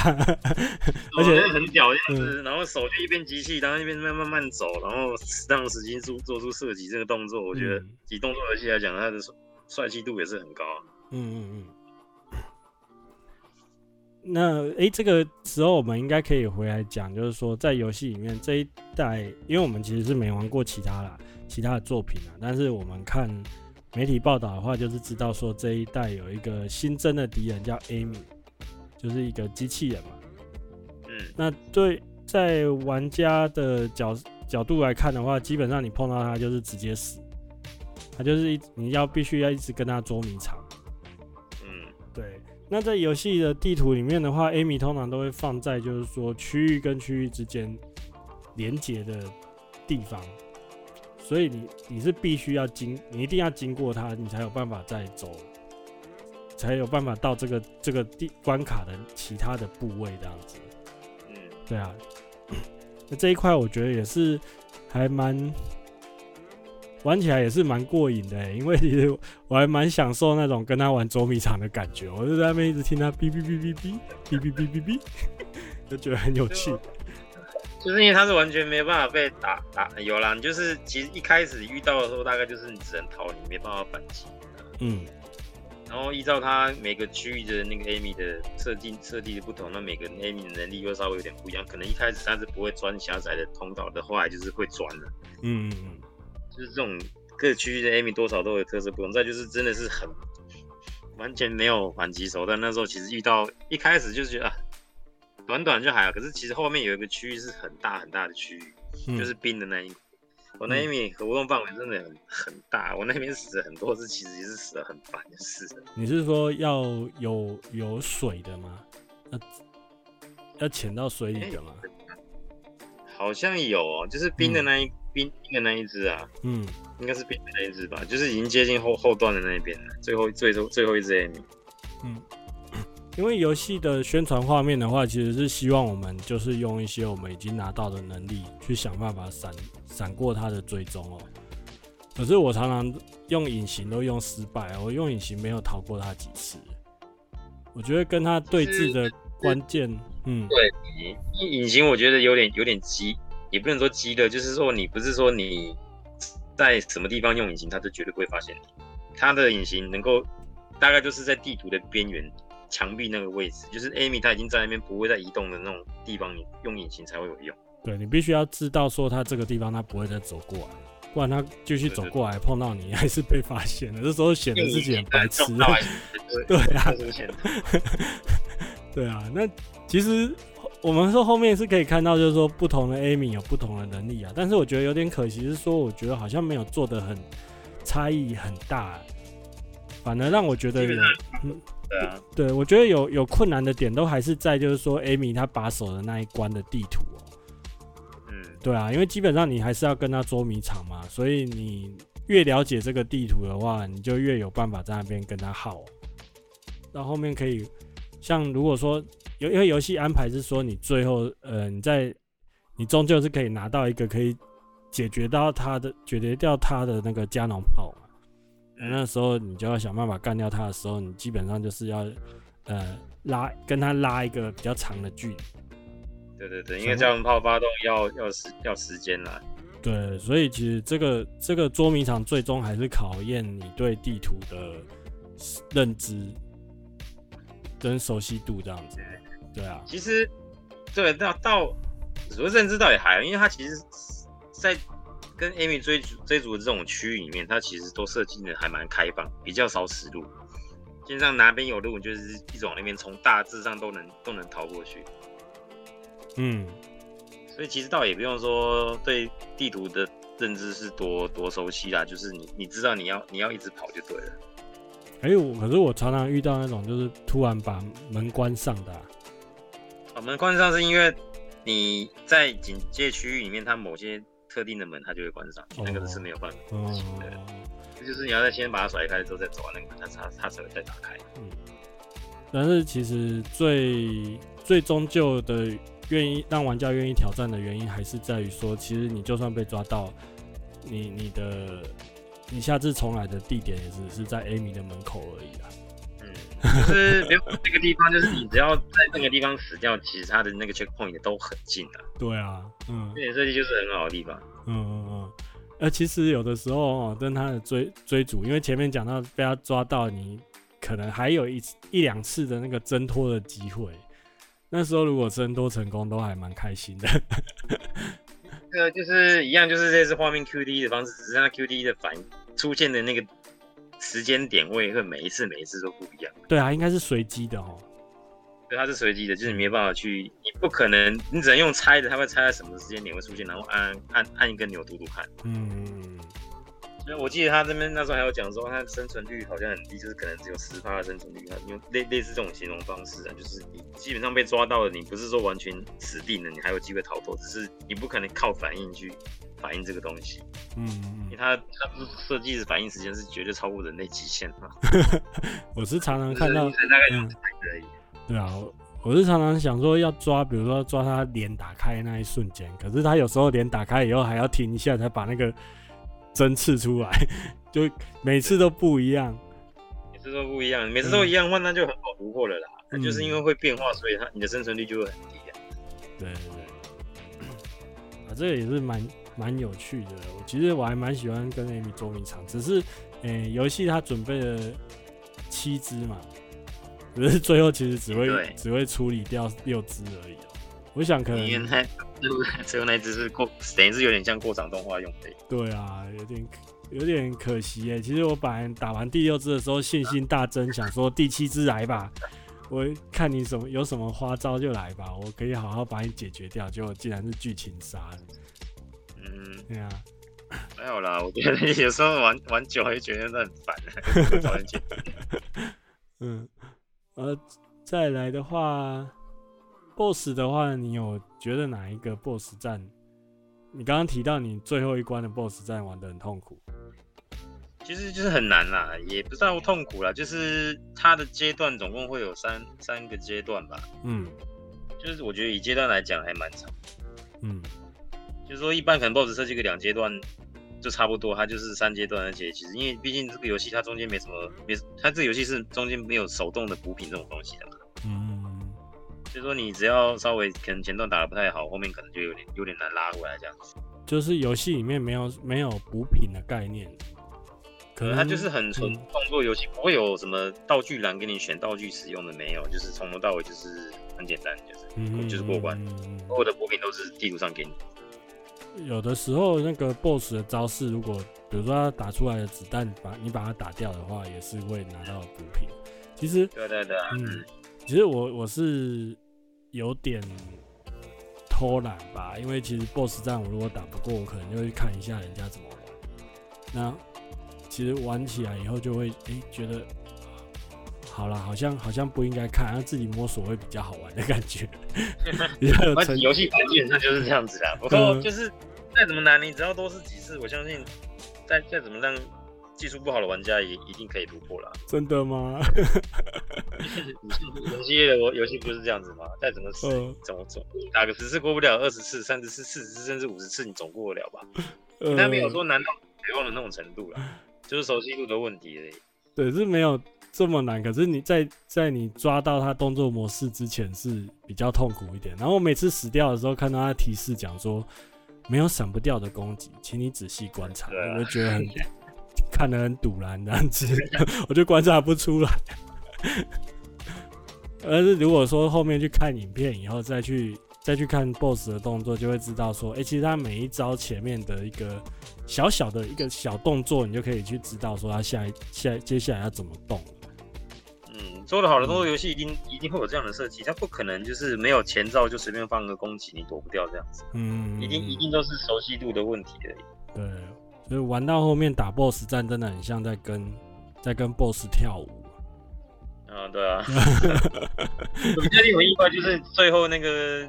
[LAUGHS] 而且很屌的样子，然后手就一边机器，然后一边慢慢慢走，然后适当时机做做出射击这个动作，我觉得以动作游戏来讲，他的。帅气度也是很高啊。嗯嗯嗯。那诶、欸，这个时候我们应该可以回来讲，就是说在游戏里面这一代，因为我们其实是没玩过其他啦，其他的作品啊，但是我们看媒体报道的话，就是知道说这一代有一个新增的敌人叫 Amy，就是一个机器人嘛。嗯。那对，在玩家的角角度来看的话，基本上你碰到他就是直接死。他就是一，你要必须要一直跟他捉迷藏。那在游戏的地图里面的话，Amy 通常都会放在就是说区域跟区域之间连接的地方，所以你你是必须要经，你一定要经过它，你才有办法再走才有办法到这个这个地关卡的其他的部位这样子。嗯，对啊，那这一块我觉得也是还蛮玩起来也是蛮过瘾的，因为其实我还蛮享受那种跟他玩捉迷藏的感觉，我就在那边一直听他哔哔哔哔哔哔哔哔哔哔，就觉得很有趣。就是因为他是完全没有办法被打打，有啦，你就是其实一开始遇到的时候，大概就是你只能逃，你没办法反击。嗯。然后依照他每个区域的那个 Amy 的设计设计的不同，那每个 Amy 的能力又稍微有点不一样。可能一开始他是不会钻狭窄的通道的，后来就是会钻了。嗯嗯嗯。就是这种各区域的 Amy 多少都有特色不同。再就是真的是很完全没有反击手段。那时候其实遇到一开始就是觉得。啊短短就还好，可是其实后面有一个区域是很大很大的区域，嗯、就是冰的那一，我那一米活动范围真的很很大，我那边死了很多次，其实也是死了很烦的事。你是说要有有水的吗？要要潜到水里的吗？欸？好像有哦，就是冰的那一、嗯、冰冰的那一只啊，嗯，应该是冰的那一只吧，就是已经接近后后段的那一边了，最后最后最后一只 Amy，嗯。因为游戏的宣传画面的话，其实是希望我们就是用一些我们已经拿到的能力去想办法闪闪过它的追踪哦。可是我常常用隐形都用失败，我用隐形没有逃过他几次。我觉得跟他对峙的关键，嗯，对，隐形我觉得有点有点急，也不能说急的，就是说你不是说你在什么地方用隐形，他就绝对不会发现你。他的隐形能够大概就是在地图的边缘。墙壁那个位置，就是 Amy 他已经在那边不会再移动的那种地方，你用隐形才会有用。对，你必须要知道说他这个地方他不会再走过来，不然他继续走过来碰到你还是被发现了。这时候显得自己很白痴。[LAUGHS] 对啊，对啊。那其实我们说后面是可以看到，就是说不同的 Amy 有不同的能力啊。但是我觉得有点可惜是说，我觉得好像没有做的很差异很大，反而让我觉得有。对啊，对，我觉得有有困难的点都还是在就是说，Amy 她把守的那一关的地图哦。嗯，对啊，因为基本上你还是要跟他捉迷藏嘛，所以你越了解这个地图的话，你就越有办法在那边跟他耗。到后面可以，像如果说有因为游戏安排是说你最后呃你在你终究是可以拿到一个可以解决到他的解决掉他的那个加农炮。那时候你就要想办法干掉他的时候，你基本上就是要，呃，拉跟他拉一个比较长的距离。对对对，因为加农炮发动要要时要时间啦。对，所以其实这个这个捉迷藏最终还是考验你对地图的认知跟熟悉度这样子。对啊。其实，对到到，说认知倒也还好，因为它其实，在。跟 Amy 追逐追逐的这种区域里面，它其实都设计的还蛮开放，比较少死路。基本上哪边有路，就是一直往那边冲，大致上都能都能逃过去。嗯，所以其实倒也不用说对地图的认知是多多熟悉啦，就是你你知道你要你要一直跑就对了。哎、欸，我可是我常常遇到那种就是突然把门关上的、啊。把门关上是因为你在警戒区域里面，它某些。特定的门它就会关上，那个是没有办法。哦，就是你要在先把它甩开之后再走完那个门，它它它才会再打开。嗯，但是其实最最终究的愿意让玩家愿意挑战的原因，还是在于说，其实你就算被抓到，你你的你下次重来的地点也只是在 Amy 的门口而已啦。就是没有那个地方，就是你只要在那个地方死掉，其实它的那个 checkpoint 也都很近的。对啊，嗯，这点设计就是很好的地方。嗯嗯嗯。呃，其实有的时候哦，跟他的追追逐，因为前面讲到被他抓到，你可能还有一一两次的那个挣脱的机会。那时候如果挣脱成功，都还蛮开心的。这个就是一样，就是这次画面 QD 的方式，只是它 QD 的反应出现的那个。时间点位会每一次每一次都不一样。对啊，应该是随机的哦。对，它是随机的，就是你没办法去，你不可能，你只能用猜的，它会猜在什么时间点会出现，然后按按按一个钮读读看。嗯。所以我记得他这边那时候还有讲说，他生存率好像很低，就是可能只有十趴的生存率。他用类类似这种形容方式啊，就是你基本上被抓到了，你不是说完全死定了，你还有机会逃脱，只是你不可能靠反应去。反应这个东西。嗯，因为它它设计的反应时间是绝对超过人类极限嘛。[LAUGHS] 我是常常看到，大概两百而已。对啊，我是常常想说要抓，比如说抓他脸打开那一瞬间，可是他有时候脸打开以后还要停一下才把那个针刺出来，[LAUGHS] 就每次都不一样。每次都不一样，每次都一样的话，那就很好突破了啦。那、嗯、就是因为会变化，所以它你的生存率就会很低啊。对对对，[CLEARS THROAT] 啊，这个也是蛮蛮有趣的。我其实我还蛮喜欢跟 Amy 捉迷藏，只是，诶、欸，游戏它准备了七只嘛。可是最后其实只会只会处理掉六只而已哦、喔。我想可能原来 [LAUGHS] 最后那只是过，等于是有点像过场动画用的。对啊，有点有点可惜哎。其实我本来打完第六只的时候信心大增，想说第七只来吧，我看你什么有什么花招就来吧，我可以好好把你解决掉。结果竟然是剧情杀。嗯，对啊，没有啦。我觉得有时候玩玩久会觉得很烦。[LAUGHS] 嗯。呃，再来的话，BOSS 的话，你有觉得哪一个 BOSS 战？你刚刚提到你最后一关的 BOSS 战玩的很痛苦，其实就是很难啦，也不算痛苦啦，就是它的阶段总共会有三三个阶段吧。嗯，就是我觉得以阶段来讲还蛮长。嗯，就是说一般可能 BOSS 设计个两阶段。就差不多，它就是三阶段而且其实。因为毕竟这个游戏它中间没什么，没它这个游戏是中间没有手动的补品这种东西的嘛。嗯，所以说你只要稍微可能前段打得不太好，后面可能就有点有点难拉回来这样子。就是游戏里面没有没有补品的概念，可能它就是很纯动作游戏，不会有什么道具栏给你选道具使用的没有，就是从头到尾就是很简单，就是、嗯、就是过关，所有的补品都是地图上给你。有的时候，那个 BOSS 的招式，如果比如说他打出来的子弹，把你把它打掉的话，也是会拿到补品。其实，对对对，嗯，其实我我是有点偷懒吧，因为其实 BOSS 战我如果打不过，我可能就会看一下人家怎么玩。那其实玩起来以后就会，诶、觉得好了，好像好像不应该看，让自己摸索会比较好玩的感觉。[LAUGHS] 游戏基本上就是这样子啦，不过就是。再怎么难，你只要多试几次，我相信再再怎么让技术不好的玩家也一定可以突破了。真的吗？游戏的游戏不就是这样子吗？再怎么死，呃、怎么走，打个十次过不了，二十次、三十次、四十次，甚至五十次，你总过得了吧？他、呃、没有说难到绝望的那种程度了，就是熟悉度的问题而已。对，是没有这么难。可是你在在你抓到他动作模式之前是比较痛苦一点。然后我每次死掉的时候，看到他提示讲说。没有闪不掉的攻击，请你仔细观察。啊、我就觉得很看得很堵然这样子，[LAUGHS] 我就观察不出来。而是如果说后面去看影片以后，再去再去看 BOSS 的动作，就会知道说，哎、欸，其实他每一招前面的一个小小的一个小动作，你就可以去知道说他下一下接下来要怎么动。嗯做的好的动作游戏一定、嗯、一定会有这样的设计，它不可能就是没有前兆就随便放个攻击你躲不掉这样子。嗯，一定一定都是熟悉度的问题而已。对，所以玩到后面打 BOSS 战真的很像在跟在跟 BOSS 跳舞。啊，对啊。比较令我意外就是最后那个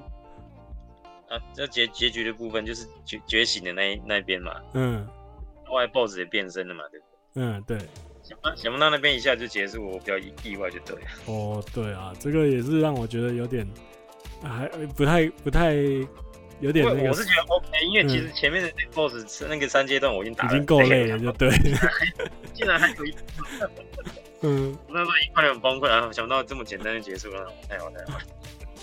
啊，这结结局的部分就是觉觉醒的那那边嘛。嗯。后来 BOSS 也变身了嘛，对不对？嗯，对。想不到那边一下就结束，我比较意外，就对了。哦，对啊，这个也是让我觉得有点，还不太不太有点那个。我是觉得 OK，因为其实前面的那个 BOSS 那个三阶段我已经打已经够累了，就对。[LAUGHS] 竟然还有一，嗯，那时候一块很崩溃啊！想不到这么简单就结束了，太好太好。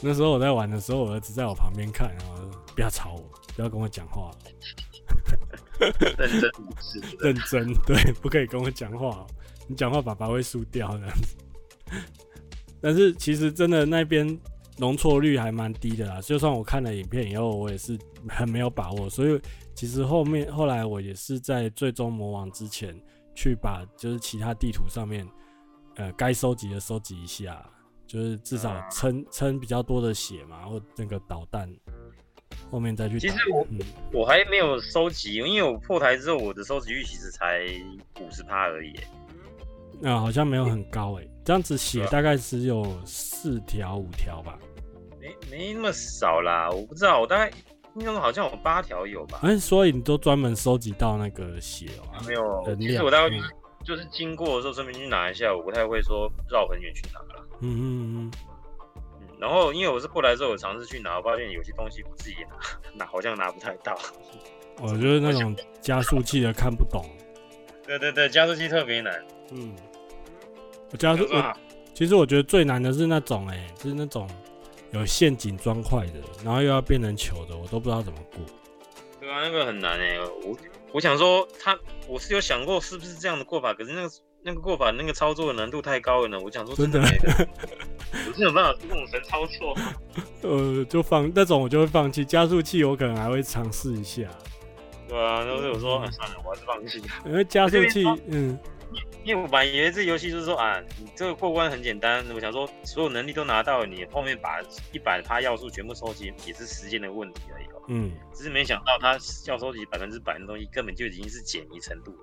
那时候我在玩的时候，我儿子在我旁边看，然后不要吵我，不要跟我讲话。[LAUGHS] 认真是认真，对，不可以跟我讲话，你讲话爸爸会输掉这样子。[LAUGHS] 但是其实真的那边容错率还蛮低的啦，就算我看了影片以后，我也是很没有把握。所以其实后面后来我也是在最终魔王之前去把就是其他地图上面呃该收集的收集一下，就是至少撑撑比较多的血嘛，或那个导弹。后面再去。其实我、嗯、我还没有收集，因为我破台之后，我的收集率其实才五十趴而已。啊，好像没有很高哎，这样子血大概只有四条五条吧？没没那么少啦，我不知道，我大概印象中好像有八条有吧？哎、欸，所以你都专门收集到那个血哦、喔？没有，其实我大概就是、经过的时候顺便去拿一下，我不太会说绕很远去拿了。嗯嗯嗯。嗯，然后因为我是过来之后，我尝试去拿，我发现有些东西我自己拿 [LAUGHS] 拿好像拿不太到。我觉得那种加速器的看不懂。对对对，加速器特别难。嗯，我加速，其实我觉得最难的是那种、欸，哎，就是那种。有陷阱砖块的，然后又要变成球的，我都不知道怎么过。对啊，那个很难哎。我我想说，他我是有想过是不是这样的过法，可是那个那个过法那个操作的难度太高了呢。我想说真的，真的 [LAUGHS] 我是有办法这种神操作。[LAUGHS] 呃，就放那种我就会放弃，加速器我可能还会尝试一下。对啊，然后我说、嗯啊、算了，我还是放弃。因为加速器，嗯。因为我本来以为这游戏就是说啊，你这个过关很简单。我想说，所有能力都拿到了，你后面把一百趴要素全部收集，也是时间的问题而已。嗯，只是没想到他要收集百分之百的东西，根本就已经是解谜程度了。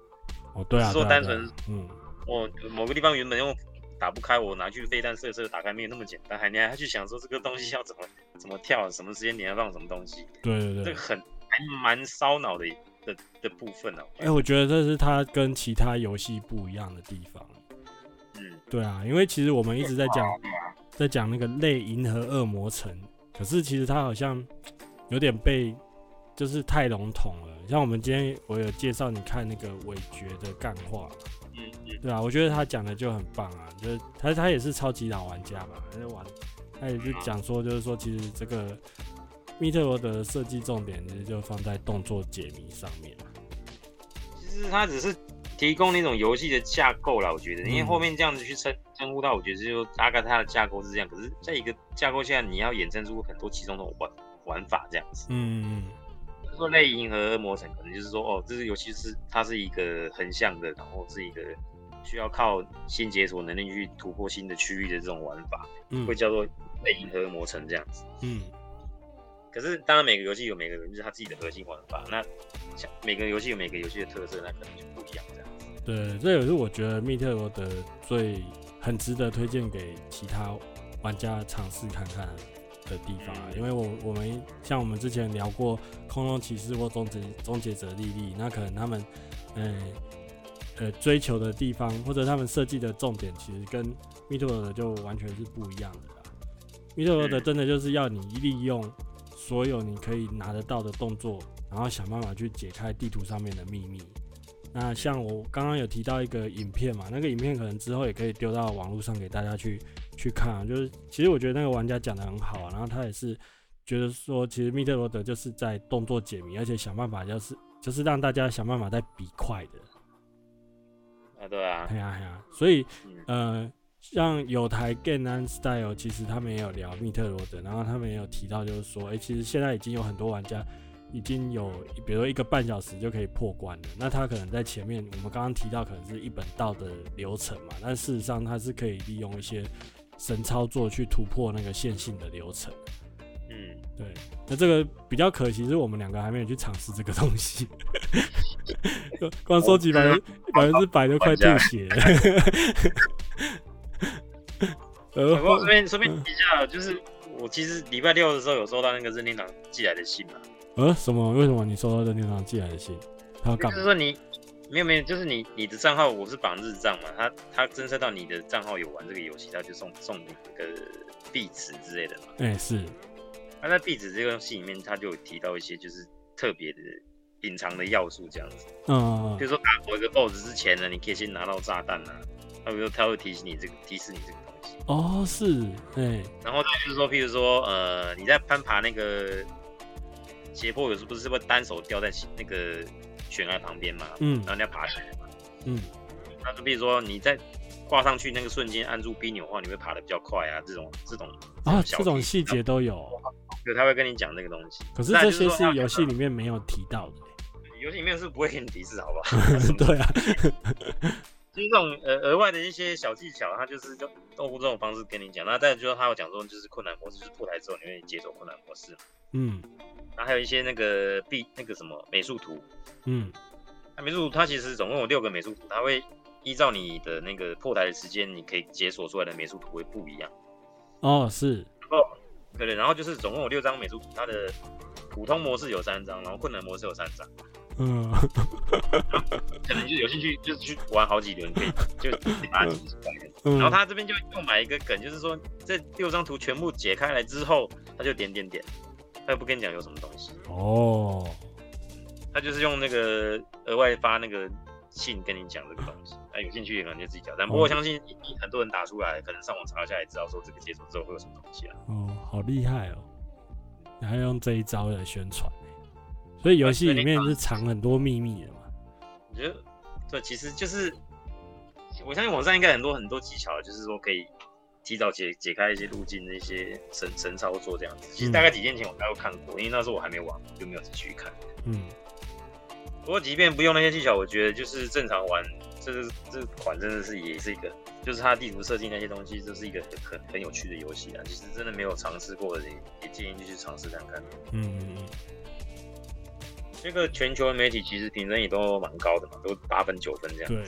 哦，对啊，是说单纯，嗯，我某个地方原本用打不开，我拿去飞弹射射打开，没有那么简单，还你还去想说这个东西要怎么怎么跳，什么时间点要放什么东西？对对对，这个很还蛮烧脑的。的的部分呢、啊？哎、欸，我觉得这是它跟其他游戏不一样的地方。嗯，对啊，因为其实我们一直在讲，在讲那个类银河恶魔城，可是其实它好像有点被就是太笼统了。像我们今天我有介绍你看那个韦爵的干话，嗯嗯，对啊，我觉得他讲的就很棒啊，就是他他也是超级老玩家嘛，他就玩，他也是讲说就是说其实这个。密特罗德的设计重点其实就放在动作解谜上面。其实它只是提供那种游戏的架构啦，我觉得，因为后面这样子去称称呼它，我觉得就大概它的架构是这样。可是在一个架构下，你要衍生出很多其中的玩玩法这样子。嗯嗯。说类银河恶魔城，可能就是说，哦，这个游戏是它是一个横向的，然后是一个需要靠新解锁能力去突破新的区域的这种玩法，嗯，会叫做类银河恶魔城这样子。嗯。可是，当然每个游戏有每个人就是他自己的核心玩法。那像每个游戏有每个游戏的特色，那可能就不一样这样子。对，这也是我觉得密特罗德最很值得推荐给其他玩家尝试看看的地方啊。因为我我们像我们之前聊过空中骑士或终结终结者莉莉，那可能他们嗯呃，呃追求的地方或者他们设计的重点，其实跟密特罗德就完全是不一样的啦。密特罗德真的就是要你利用。所有你可以拿得到的动作，然后想办法去解开地图上面的秘密。那像我刚刚有提到一个影片嘛，那个影片可能之后也可以丢到网络上给大家去去看啊。就是其实我觉得那个玩家讲的很好啊，然后他也是觉得说，其实密特罗德就是在动作解谜，而且想办法就是就是让大家想办法在比快的。啊，对啊，对啊，对啊，所以呃。像有台 Gangnam Style，其实他们也有聊密特罗德，然后他们也有提到，就是说，哎、欸，其实现在已经有很多玩家已经有，比如说一个半小时就可以破关了。那他可能在前面，我们刚刚提到可能是一本道的流程嘛，但事实上他是可以利用一些神操作去突破那个线性的流程。嗯，对。那这个比较可惜是我们两个还没有去尝试这个东西，[LAUGHS] 光收集百分百分之百都快吐血了。[LAUGHS] [LAUGHS] 呃，顺便顺便提一下，就是我其实礼拜六的时候有收到那个任天堂寄来的信嘛。呃，什么？为什么你收到任天堂寄来的信？他要干嘛？就是说你没有没有，就是你你的账号我是绑日账嘛，他他侦测到你的账号有玩这个游戏，他就送送你一个壁纸之类的嘛。哎、欸，是。那在壁纸这个信里面，他就有提到一些就是特别的隐藏的要素，这样子。嗯。比如说打某一个 BOSS 之前呢，你可以先拿到炸弹啊。他比如说他会提醒你这个，提示你这个东西。哦，是，对。然后就是说，譬如说，呃，你在攀爬那个斜坡，有时候不是会单手吊在那个悬崖旁边嘛？嗯。然后你要爬起来嘛？嗯。那就比如说你在挂上去那个瞬间按住 B 钮的话，你会爬的比较快啊。这种这种啊，这种细节都有。对，他会跟你讲那个东西。可是这些是游戏里面没有提到的。游戏里面是不会给你提示，好不好？[LAUGHS] 对啊。[LAUGHS] 就是这种呃额外的一些小技巧，他就是就透过这种方式跟你讲。那再就是他有讲说，就是困难模式，就是破台之后你会解锁困难模式。嗯，然后还有一些那个 B 那个什么美术图。嗯，那美术图它其实总共有六个美术图，它会依照你的那个破台的时间，你可以解锁出来的美术图会不一样。哦，是。哦，对对，然后就是总共有六张美术图，它的普通模式有三张，然后困难模式有三张。嗯，可能就有兴趣，就是去玩好几轮，可以就把它解出来。然后他这边就又买一个梗，就是说这六张图全部解开来之后，他就点点点，他又不跟你讲有什么东西。哦，他就是用那个额外发那个信跟你讲这个东西。啊，有兴趣也可能就自己讲。但不过我相信很多人打出来，可能上网查一下也知道说这个解锁之后会有什么东西啊。哦，好厉害哦！你还用这一招来宣传。所以游戏里面是藏很多秘密的嘛？我觉得，对，其实就是，我相信网上应该很多很多技巧，就是说可以提早解解开一些路径的一些神神操作这样子。其实大概几天前我大概看过，因为那时候我还没玩，就没有继续看。嗯。不过即便不用那些技巧，我觉得就是正常玩，这个这款真的是也是一个，就是它地图设计那些东西，这是一个很很很有趣的游戏啊。其实真的没有尝试过的，也建议就去尝试看看。嗯嗯嗯。这个全球的媒体其实评分也都蛮高的嘛，都八分九分这样。对，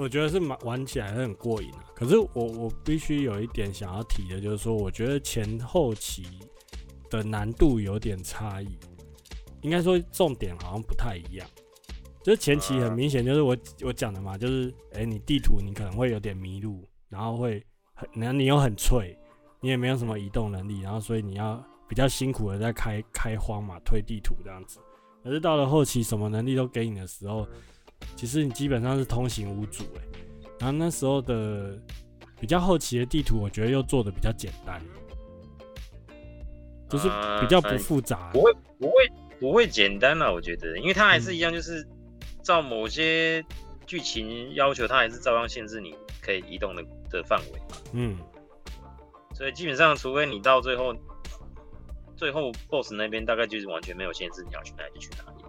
我觉得是蛮玩起来是很过瘾啊。可是我我必须有一点想要提的，就是说，我觉得前后期的难度有点差异，应该说重点好像不太一样。就是前期很明显，就是我我讲的嘛，就是哎，你地图你可能会有点迷路，然后会很，然后你又很脆，你也没有什么移动能力，然后所以你要比较辛苦的在开开荒嘛，推地图这样子。可是到了后期，什么能力都给你的时候，其实你基本上是通行无阻哎。然后那时候的比较后期的地图，我觉得又做的比较简单，就是比较不复杂。不会不会不会简单了，我觉得，因为它还是一样，就是照某些剧情要求，它还是照样限制你可以移动的的范围嘛。嗯。所以基本上，除非你到最后。最后，BOSS 那边大概就是完全没有限制，你要去哪里就去哪里。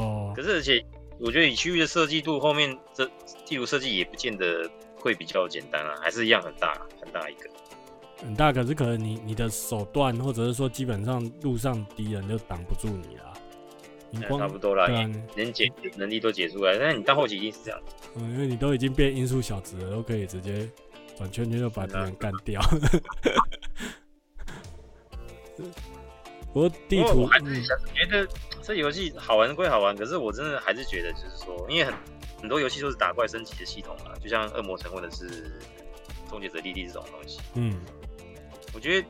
哦。可是，而且我觉得以区域的设计度，后面这地图设计也不见得会比较简单啊，还是一样很大很大一个。很大，可是可能你你的手段，或者是说基本上路上敌人就挡不住你了。你光差不多啦，对能解能力都解出来，但是你到后期一定是这样。嗯，因为你都已经变音速小子了，都可以直接转圈圈就把敌人干掉。[LAUGHS] 不过地图，我还觉得这游戏好玩归好玩，可是我真的还是觉得，就是说，因为很很多游戏都是打怪升级的系统啊，就像恶魔城或者是终结者莉莉这种东西。嗯，我觉得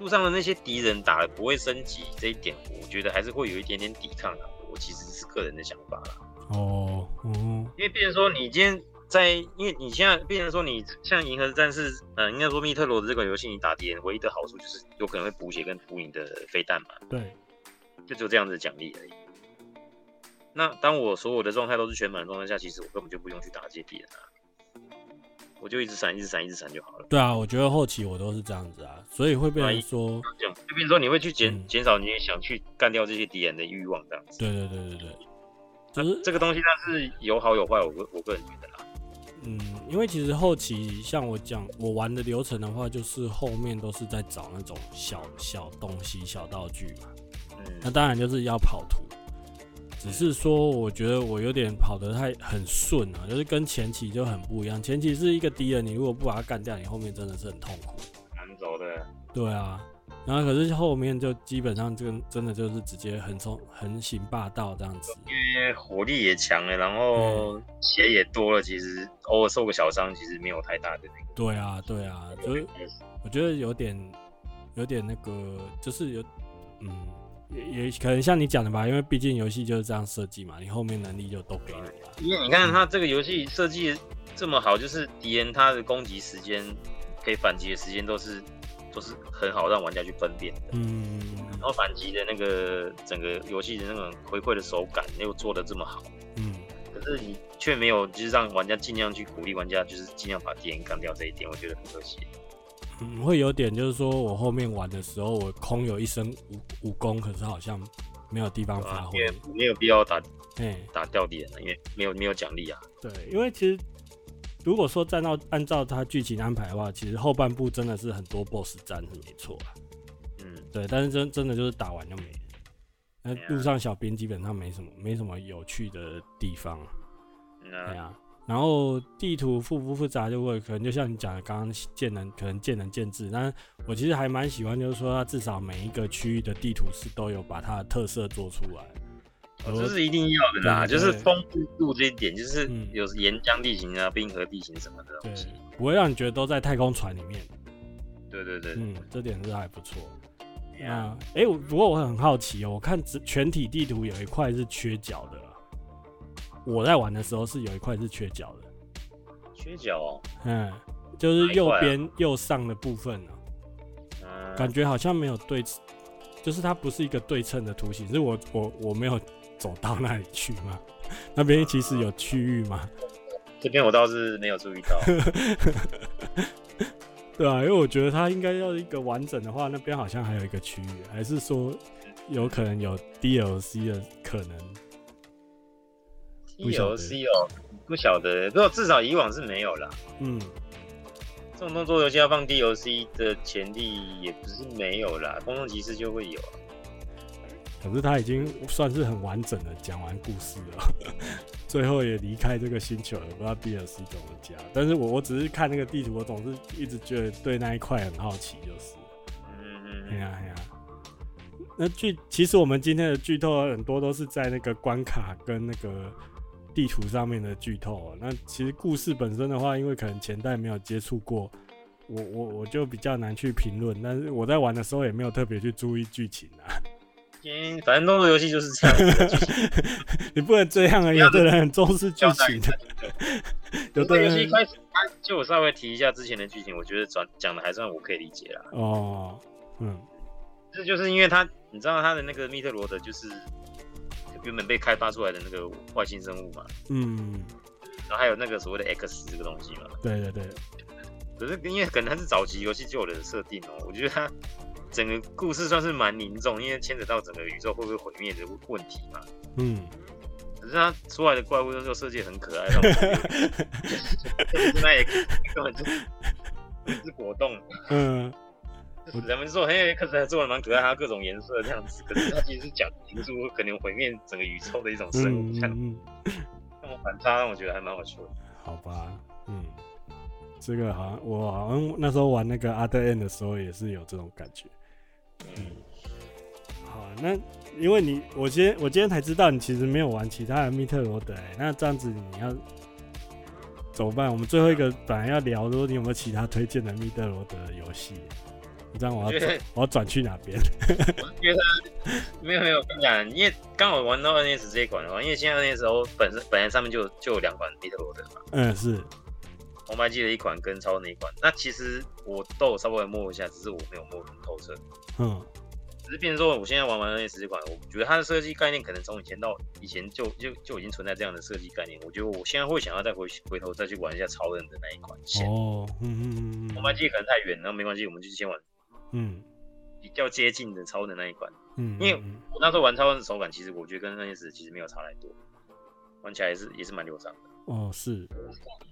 路上的那些敌人打的不会升级这一点，我觉得还是会有一点点抵抗的。我其实是个人的想法啦。哦，嗯，因为变成说你今天。在，因为你现在变成说你像银河战士，嗯、呃，应该说密特罗的这款游戏，你打敌人唯一的好处就是有可能会补血跟补你的飞弹嘛。对，就只有这样子的奖励而已。那当我所有的状态都是全满的状态下，其实我根本就不用去打这些敌人啊，我就一直闪，一直闪，一直闪就好了。对啊，我觉得后期我都是这样子啊，所以会变成说，这样就变成说你会去减减、嗯、少你想去干掉这些敌人的欲望，这样子。对对对对对，就是这个东西，它是有好有坏，我我个人觉得啦。嗯，因为其实后期像我讲我玩的流程的话，就是后面都是在找那种小小东西、小道具嘛。嗯，那当然就是要跑图，只是说我觉得我有点跑得太很顺啊，就是跟前期就很不一样。前期是一个敌人，你如果不把他干掉，你后面真的是很痛苦，难走的。对啊。然后可是后面就基本上就真的就是直接横冲横行霸道这样子，因为火力也强了，然后血也多了，其实偶尔受个小伤其实没有太大的那个。对啊，对啊，就是我觉得有点有点那个，就是有嗯，也也可能像你讲的吧，因为毕竟游戏就是这样设计嘛，你后面能力就都给你了。因为你看他这个游戏设计这么好，就是敌人他的攻击时间可以反击的时间都是。都是很好让玩家去分辨的，嗯，然后反击的那个整个游戏的那种回馈的手感又做得这么好，嗯，可是你却没有就是让玩家尽量去鼓励玩家就是尽量把敌人干掉这一点，我觉得很可惜。嗯，会有点就是说我后面玩的时候，我空有一身武武功，可是好像没有地方发挥，没有必要打，哎，打掉敌人了，因为没有没有奖励啊。对，因为其实。如果说按照按照他剧情安排的话，其实后半部真的是很多 BOSS 战是没错啊。嗯，对，但是真真的就是打完就没了。那路上小兵基本上没什么没什么有趣的地方。对啊，然后地图复不复杂就会可能就像你讲的，刚刚见仁可能见仁见智。但是我其实还蛮喜欢，就是说它至少每一个区域的地图是都有把它的特色做出来。这、哦、是一定要的啦，就是丰富度这一点，就是有岩浆地形啊、冰河地形什么的东西，不会让你觉得都在太空船里面。对对对，嗯，这点是还不错。啊，哎、欸，不过我很好奇哦，我看全体地图有一块是缺角的。我在玩的时候是有一块是缺角的，缺角？哦，嗯，就是右边右上的部分呢、啊，感觉好像没有对，就是它不是一个对称的图形，是我我我没有走到那里去吗？[LAUGHS] 那边其实有区域吗？这边我倒是没有注意到，[LAUGHS] 对啊，因为我觉得它应该要一个完整的话，那边好像还有一个区域，还是说有可能有 DLC 的可能？DLC 哦，不晓得，不过至少以往是没有啦。嗯，这种动作游戏要放 DLC 的潜力也不是没有啦，公众集市就会有啊。可是他已经算是很完整的讲完故事了，[LAUGHS] 最后也离开这个星球了，不知道 DLC 怎么加。但是我我只是看那个地图，我总是一直觉得对那一块很好奇，就是。嗯嗯。哎呀哎呀。那剧其实我们今天的剧透很多都是在那个关卡跟那个。地图上面的剧透，那其实故事本身的话，因为可能前代没有接触过，我我我就比较难去评论。但是我在玩的时候也没有特别去注意剧情啊。嗯，反正动作游戏就是这样。你不能这样啊！有的人很重视剧情 [LAUGHS] 的。有的游戏一开始，他就我稍微提一下之前的剧情，我觉得转讲的还算我可以理解啦。哦，嗯，这就是因为他，你知道他的那个密特罗德就是。原本被开发出来的那个外星生物嘛，嗯，然后还有那个所谓的 X 这个东西嘛，对对对。可是因为可能它是早期游戏就有的设定哦，我觉得它整个故事算是蛮凝重，因为牵扯到整个宇宙会不会毁灭的问题嘛，嗯。可是它出来的怪物都是设计很可爱，[LAUGHS] [LAUGHS] 那也根本就是是果冻，嗯。人们说，嘿，可是做的蛮可爱，它各种颜色这样子。可是它其实是讲出可能毁灭整个宇宙的一种生物，这样。那么反差让我觉得还蛮好笑的。好吧，嗯，这个好像我好像那时候玩那个 Other End 的时候也是有这种感觉。嗯，好，那因为你我今天我今天才知道你其实没有玩其他的密特罗德，那这样子你要怎么办？我们最后一个本来要聊说你有没有其他推荐的密特罗德游戏？你知道我要，我要转去哪边？[LAUGHS] 我觉得没有没有，我跟你讲，因为刚好玩到 NS 这一款的话，因为现在 NS 本身本来上面就就有两款密特罗德嘛。嗯，是红白机的一款跟超人的一款。那其实我都有稍微摸一下，只是我没有摸很透彻。嗯，只是变成说，我现在玩完 NS 这款，我觉得它的设计概念可能从以前到以前就就就已经存在这样的设计概念。我觉得我现在会想要再回回头再去玩一下超人的那一款线。哦，嗯嗯嗯嗯。红白机可能太远，那没关系，我们就先玩。嗯，比较接近的超能那一款，嗯，因为我那时候玩超能的手感，其实我觉得跟 NS 其实没有差太多，玩起来也是也是蛮流畅的。哦，是，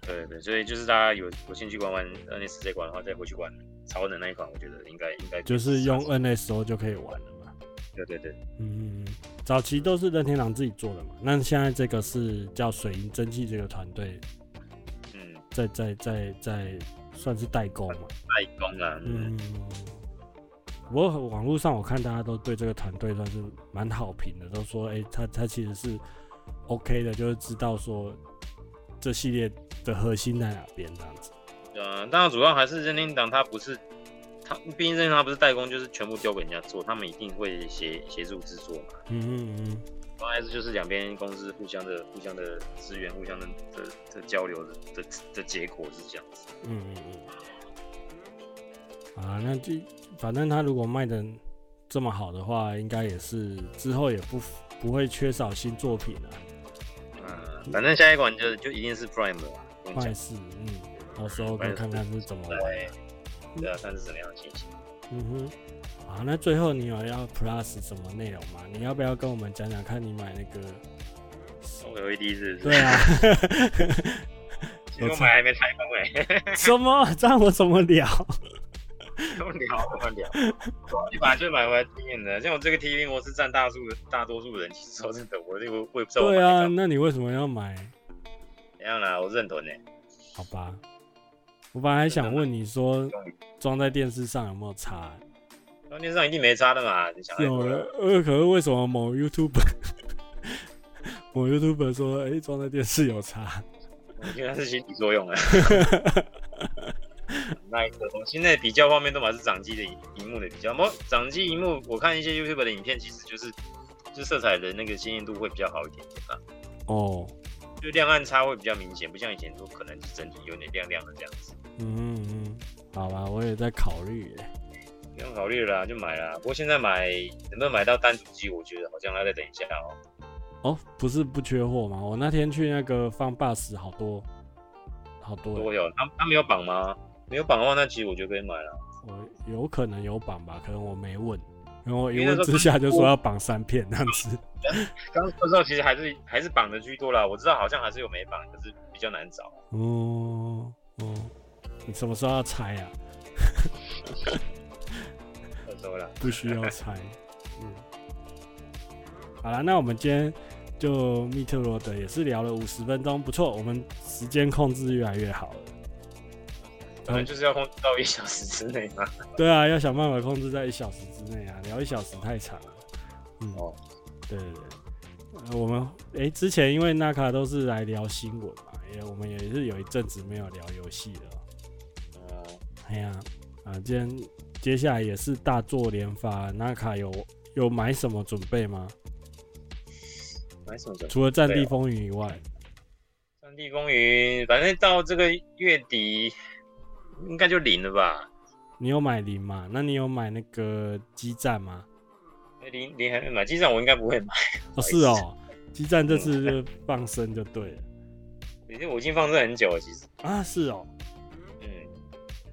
对对对，所以就是大家有有兴趣玩玩 NS 这款的话，再回去玩超能那一款，我觉得应该应该就是用 NS 就可以玩了嘛。对对对，嗯，早期都是任天堂自己做的嘛，那现在这个是叫水银蒸汽这个团队，嗯，在在在在算是代工嘛，代工啊，嗯。嗯不过网络上我看大家都对这个团队算是蛮好评的，都说哎、欸，他他其实是 OK 的，就是知道说这系列的核心在哪边这样子。嗯，当然主要还是任天堂，他不是他，毕竟任天堂不是代工，就是全部丢给人家做，他们一定会协协助制作嘛。嗯嗯嗯。还是就是两边公司互相的互相的资源，互相的的的交流的的的结果是这样子。嗯嗯嗯。啊，那就。反正他如果卖的这么好的话，应该也是之后也不不会缺少新作品了。嗯，反正下一款就就一定是 Prime 了。快四，嗯，到时候可以看看是怎么玩。对啊，看是什么样的情形。嗯哼。啊，那最后你有要 Plus 什么内容吗？你要不要跟我们讲讲看你买那个 OLED 是不是？对啊。[LAUGHS] [LAUGHS] 其实我买还没拆封哎。什么？这样我怎么聊？怎么聊？怎么聊？[LAUGHS] 你本来就买回来经验的，像我这个 TV 我是占大数大多数人，其实说真的，我这个我也不知道。对啊，那你为什么要买？怎样啦？我认同呢。好吧，我本来还想问你说，装在电视上有没有差？装电视上一定没差的嘛。你想有了，呃，可是为什么某 YouTuber [LAUGHS] 某 YouTuber 说，哎、欸，装在电视有差？我觉得是心理作用啊。[LAUGHS] 那一个，现在比较画面都还是掌机的荧幕的比较，么掌机荧幕，我看一些 YouTube 的影片，其实就是就色彩的那个鲜艳度会比较好一点点啊。哦，就亮暗差会比较明显，不像以前都可能是整体有点亮亮的这样子。嗯嗯，好吧，我也在考虑耶。不用考虑了啦，就买啦。不过现在买能不能买到单主机，我觉得好像还要再等一下哦。哦，不是不缺货吗？我那天去那个放 bus 好多好多。都有，他他没有绑吗？没有绑的话，那其实我就可以买了。我有可能有绑吧，可能我没问。然后一问之下就说要绑三片那样子。[LAUGHS] 刚刚说时候其实还是还是绑的居多啦。我知道好像还是有没绑，可是比较难找。哦哦，你什么时候要拆啊？[LAUGHS] 不需要拆。嗯。好了，那我们今天就密特罗德也是聊了五十分钟，不错，我们时间控制越来越好了。可能就是要控制到一小时之内嘛。[LAUGHS] 对啊，要想办法控制在一小时之内啊，聊一小时太长了。嗯，哦，对对对，呃、我们哎、欸，之前因为纳卡都是来聊新闻嘛，也我们也是有一阵子没有聊游戏了。哦、嗯，哎呀，啊，今天接下来也是大作连发，纳卡有有买什么准备吗？买什么准备？除了《战地风云》以外，《战地风云》反正到这个月底。应该就零了吧？你有买零吗？那你有买那个基站吗？零零还没买，基站我应该不会买。哦，是哦，[LAUGHS] 基站这次就放生就对了。已经我已经放生很久了，其实。啊，是哦。嗯。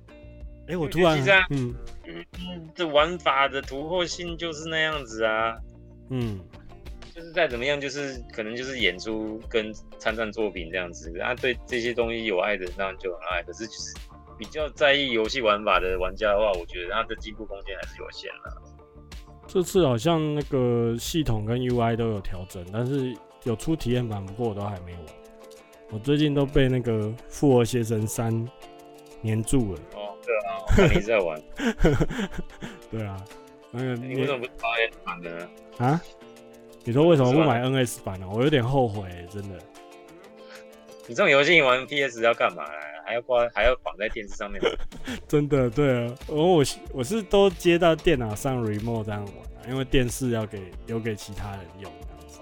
哎、欸，我突然，嗯嗯，[CLEARS THROAT] 这玩法的突破性就是那样子啊。嗯。就是再怎么样，就是可能就是演出跟参战作品这样子，啊，对这些东西有爱的，那就很爱。可是就是。比较在意游戏玩法的玩家的话，我觉得他的进步空间还是有限的。这次好像那个系统跟 UI 都有调整，但是有出体验版，不过我都还没玩。我最近都被那个《复活邪神三》黏住了。哦，对啊，我看你在玩。[LAUGHS] 对啊，那个你为什么不买 NS 版的呢？啊？你说为什么不买 NS 版呢？我有点后悔，真的。你这种游戏你玩 PS 要干嘛呢？还要挂，还要绑在电视上面。[LAUGHS] 真的，对啊，我我我是都接到电脑上 remote 这样玩，因为电视要给留给其他人用这样子。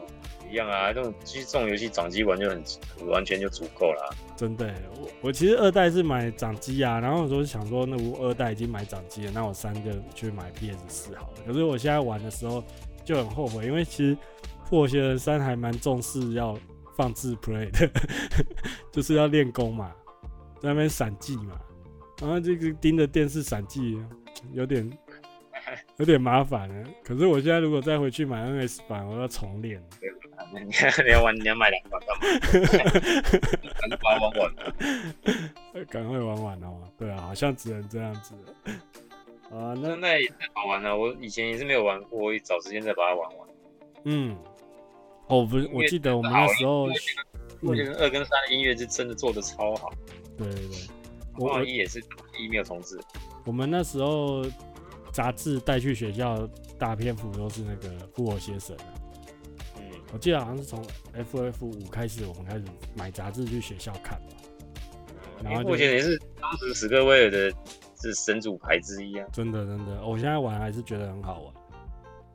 一样啊，这种其实这种游戏掌机玩就很完全就足够了。真的，我我其实二代是买掌机啊，然后我就想说，那我二代已经买掌机了，那我三就去买 PS 四好了。可是我现在玩的时候就很后悔，因为其实复活邪神三还蛮重视要放置 play 的，[LAUGHS] 就是要练功嘛。在那边闪技嘛，然后这个盯着电视闪技，有点 [LAUGHS] 有点麻烦了。可是我现在如果再回去买 NS 版，我要重练。你 [LAUGHS] 要你要玩，你要买两把干嘛？赶快玩玩了，[LAUGHS] 赶快玩完哦。对啊，好像只能这样子。啊，那那也太好玩了。我以前也是没有玩过，我会找时间再把它玩完。嗯，哦，不是，我记得我们那时候，我觉得二跟三的音乐是真的做的超好。对对对，我一也是一没有重置。我们那时候杂志带去学校，大篇幅都是那个复活邪神。嗯，我记得好像是从 FF 五开始，我们开始买杂志去学校看嘛。然后复活邪神也是当时史克威尔的是神主牌之一啊。真的真的，我现在玩还是觉得很好玩。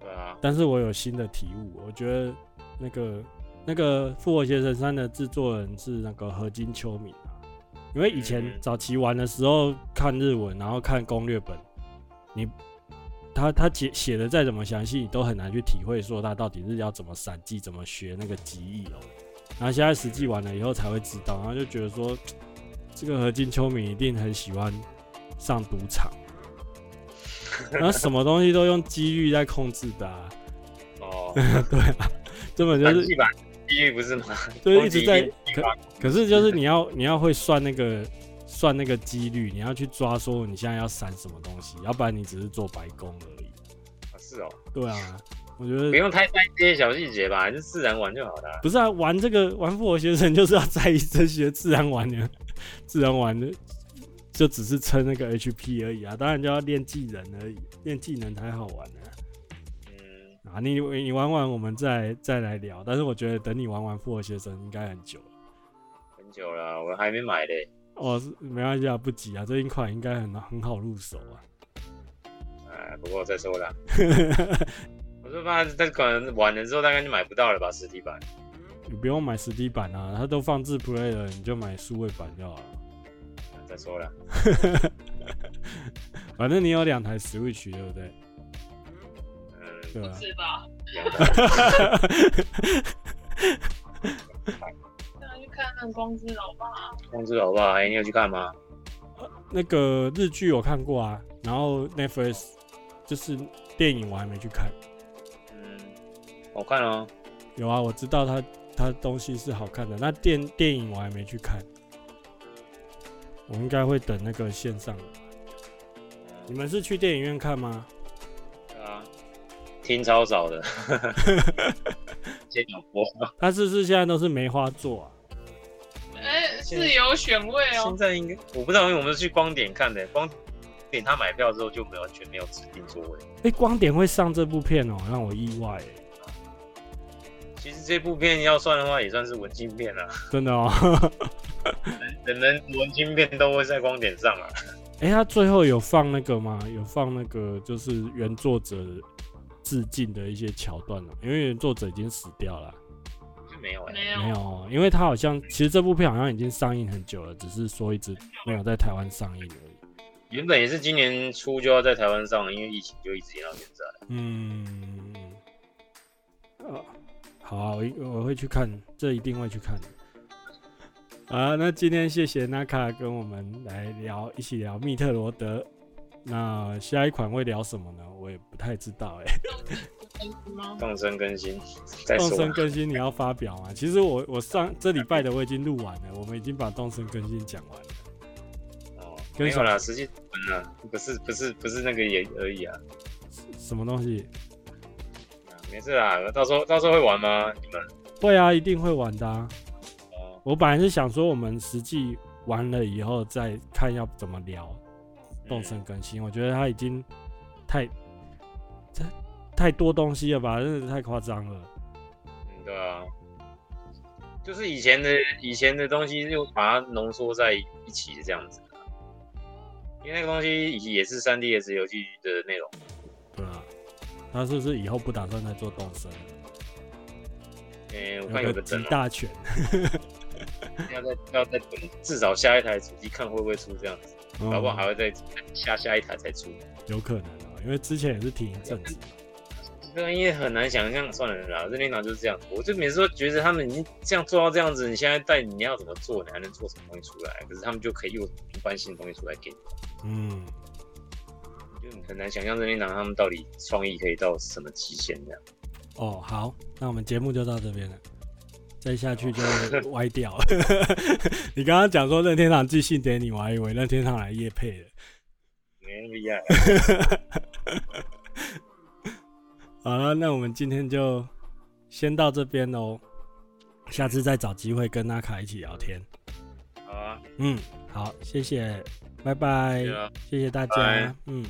对啊，但是我有新的体悟，我觉得那个那个复活邪神三的制作人是那个合金秋敏。因为以前早期玩的时候看日文，然后看攻略本，你他他写写的再怎么详细，你都很难去体会说他到底是要怎么闪技，怎么学那个记忆哦。然后现在实际玩了以后才会知道，然后就觉得说 [TSK] 这个何金秋敏一定很喜欢上赌场，然后什么东西都用几率在控制的啊。[LAUGHS] 哦，[LAUGHS] 对啊，根本就是。几率不是吗？[LAUGHS] 就是一直在可，可是就是你要 [LAUGHS] 你要会算那个算那个几率，你要去抓说你现在要闪什么东西，要不然你只是做白工而已。啊，是哦。对啊，我觉得不用太在意这些小细节吧，还是自然玩就好了。不是啊，玩这个玩复活学生就是要在意这些自然玩的，[LAUGHS] 自然玩的就只是撑那个 HP 而已啊，当然就要练技能而已，练技能才好玩啊。嗯啊，你你玩完我们再再来聊，但是我觉得等你玩完复活先生应该很久了，很久了，我还没买嘞。哦，没关系啊，不急啊，这一款应该很很好入手啊。哎，不过再说了。[LAUGHS] 我说怕这款玩了之后大概就买不到了吧，实体版。你不用买实体版啊，它都放置 play 了，你就买数位版就好了。再说了。[LAUGHS] 反正你有两台 Switch 对不对？嗯，对吧？是吧？[LAUGHS] 那去看那《光之老爸》。光之老爸，哎，你有去看吗？那个日剧我看过啊，然后 Netflix 就是电影我还没去看。嗯好看哦，有啊，我知道他他东西是好看的。那电电影我还没去看，我应该会等那个线上的。你们是去电影院看吗？啊，听超少的，[LAUGHS] 先有播。他是不是现在都是梅花座啊？哎、欸，是有选位哦。现在应该我不知道，因为我们是去光点看的，光点他买票之后就没有完全没有指定座位。哎、欸，光点会上这部片哦，让我意外。其实这部片要算的话，也算是文青片啊。真的哦，[LAUGHS] 人人文青片都会在光点上啊。哎，他最后有放那个吗？有放那个就是原作者致敬的一些桥段了，因为原作者已经死掉了。没有，没有，没有，因为他好像其实这部片好像已经上映很久了，只是说一直没有在台湾上映而已。原本也是今年初就要在台湾上，因为疫情就一直延到现在。嗯，啊。好啊，我我会去看，这一定会去看的。好，那今天谢谢 Naka 跟我们来聊，一起聊密特罗德。那下一款会聊什么呢？我也不太知道哎、欸。[LAUGHS] 动身更新，动身更新你要发表吗？其实我我上这礼拜的我已经录完了，我们已经把动身更新讲完了。哦，没有啦，实际完了，不是不是不是那个也而已啊。什么东西？没事啦，到时候到时候会玩吗？你们会啊，一定会玩的啊。哦，我本来是想说，我们实际玩了以后再看要怎么聊动森更新。我觉得他已经太太太多东西了吧，真的是太夸张了。嗯，对啊，就是以前的以前的东西，又把它浓缩在一起的这样子。因为那个东西也是三 D S 游戏的内容。对啊。他是不是以后不打算再做动森？嗯，我看有个集大全，[LAUGHS] 要再要再等，至少下一台主机看会不会出这样子，嗯、搞不好还会再下下一台才出。有可能啊，因为之前也是停一阵子。这个因为很难想象，算了啦，任天堂就是这样。我就每次都觉得他们已经这样做到这样子，你现在带你要怎么做，你还能做什么东西出来？可是他们就可以用一般性的东西出来给你。嗯。就很难想象任天堂他们到底创意可以到什么极限这样。哦，好，那我们节目就到这边了，再下去就歪掉了。[LAUGHS] 你刚刚讲说任天堂寄信给你，我还以为任天堂来夜配了，没那么厉害。[LAUGHS] 好了，那我们今天就先到这边喽，下次再找机会跟阿卡一起聊天。好啊，嗯，好，谢谢，拜拜，谢谢大家，嗯。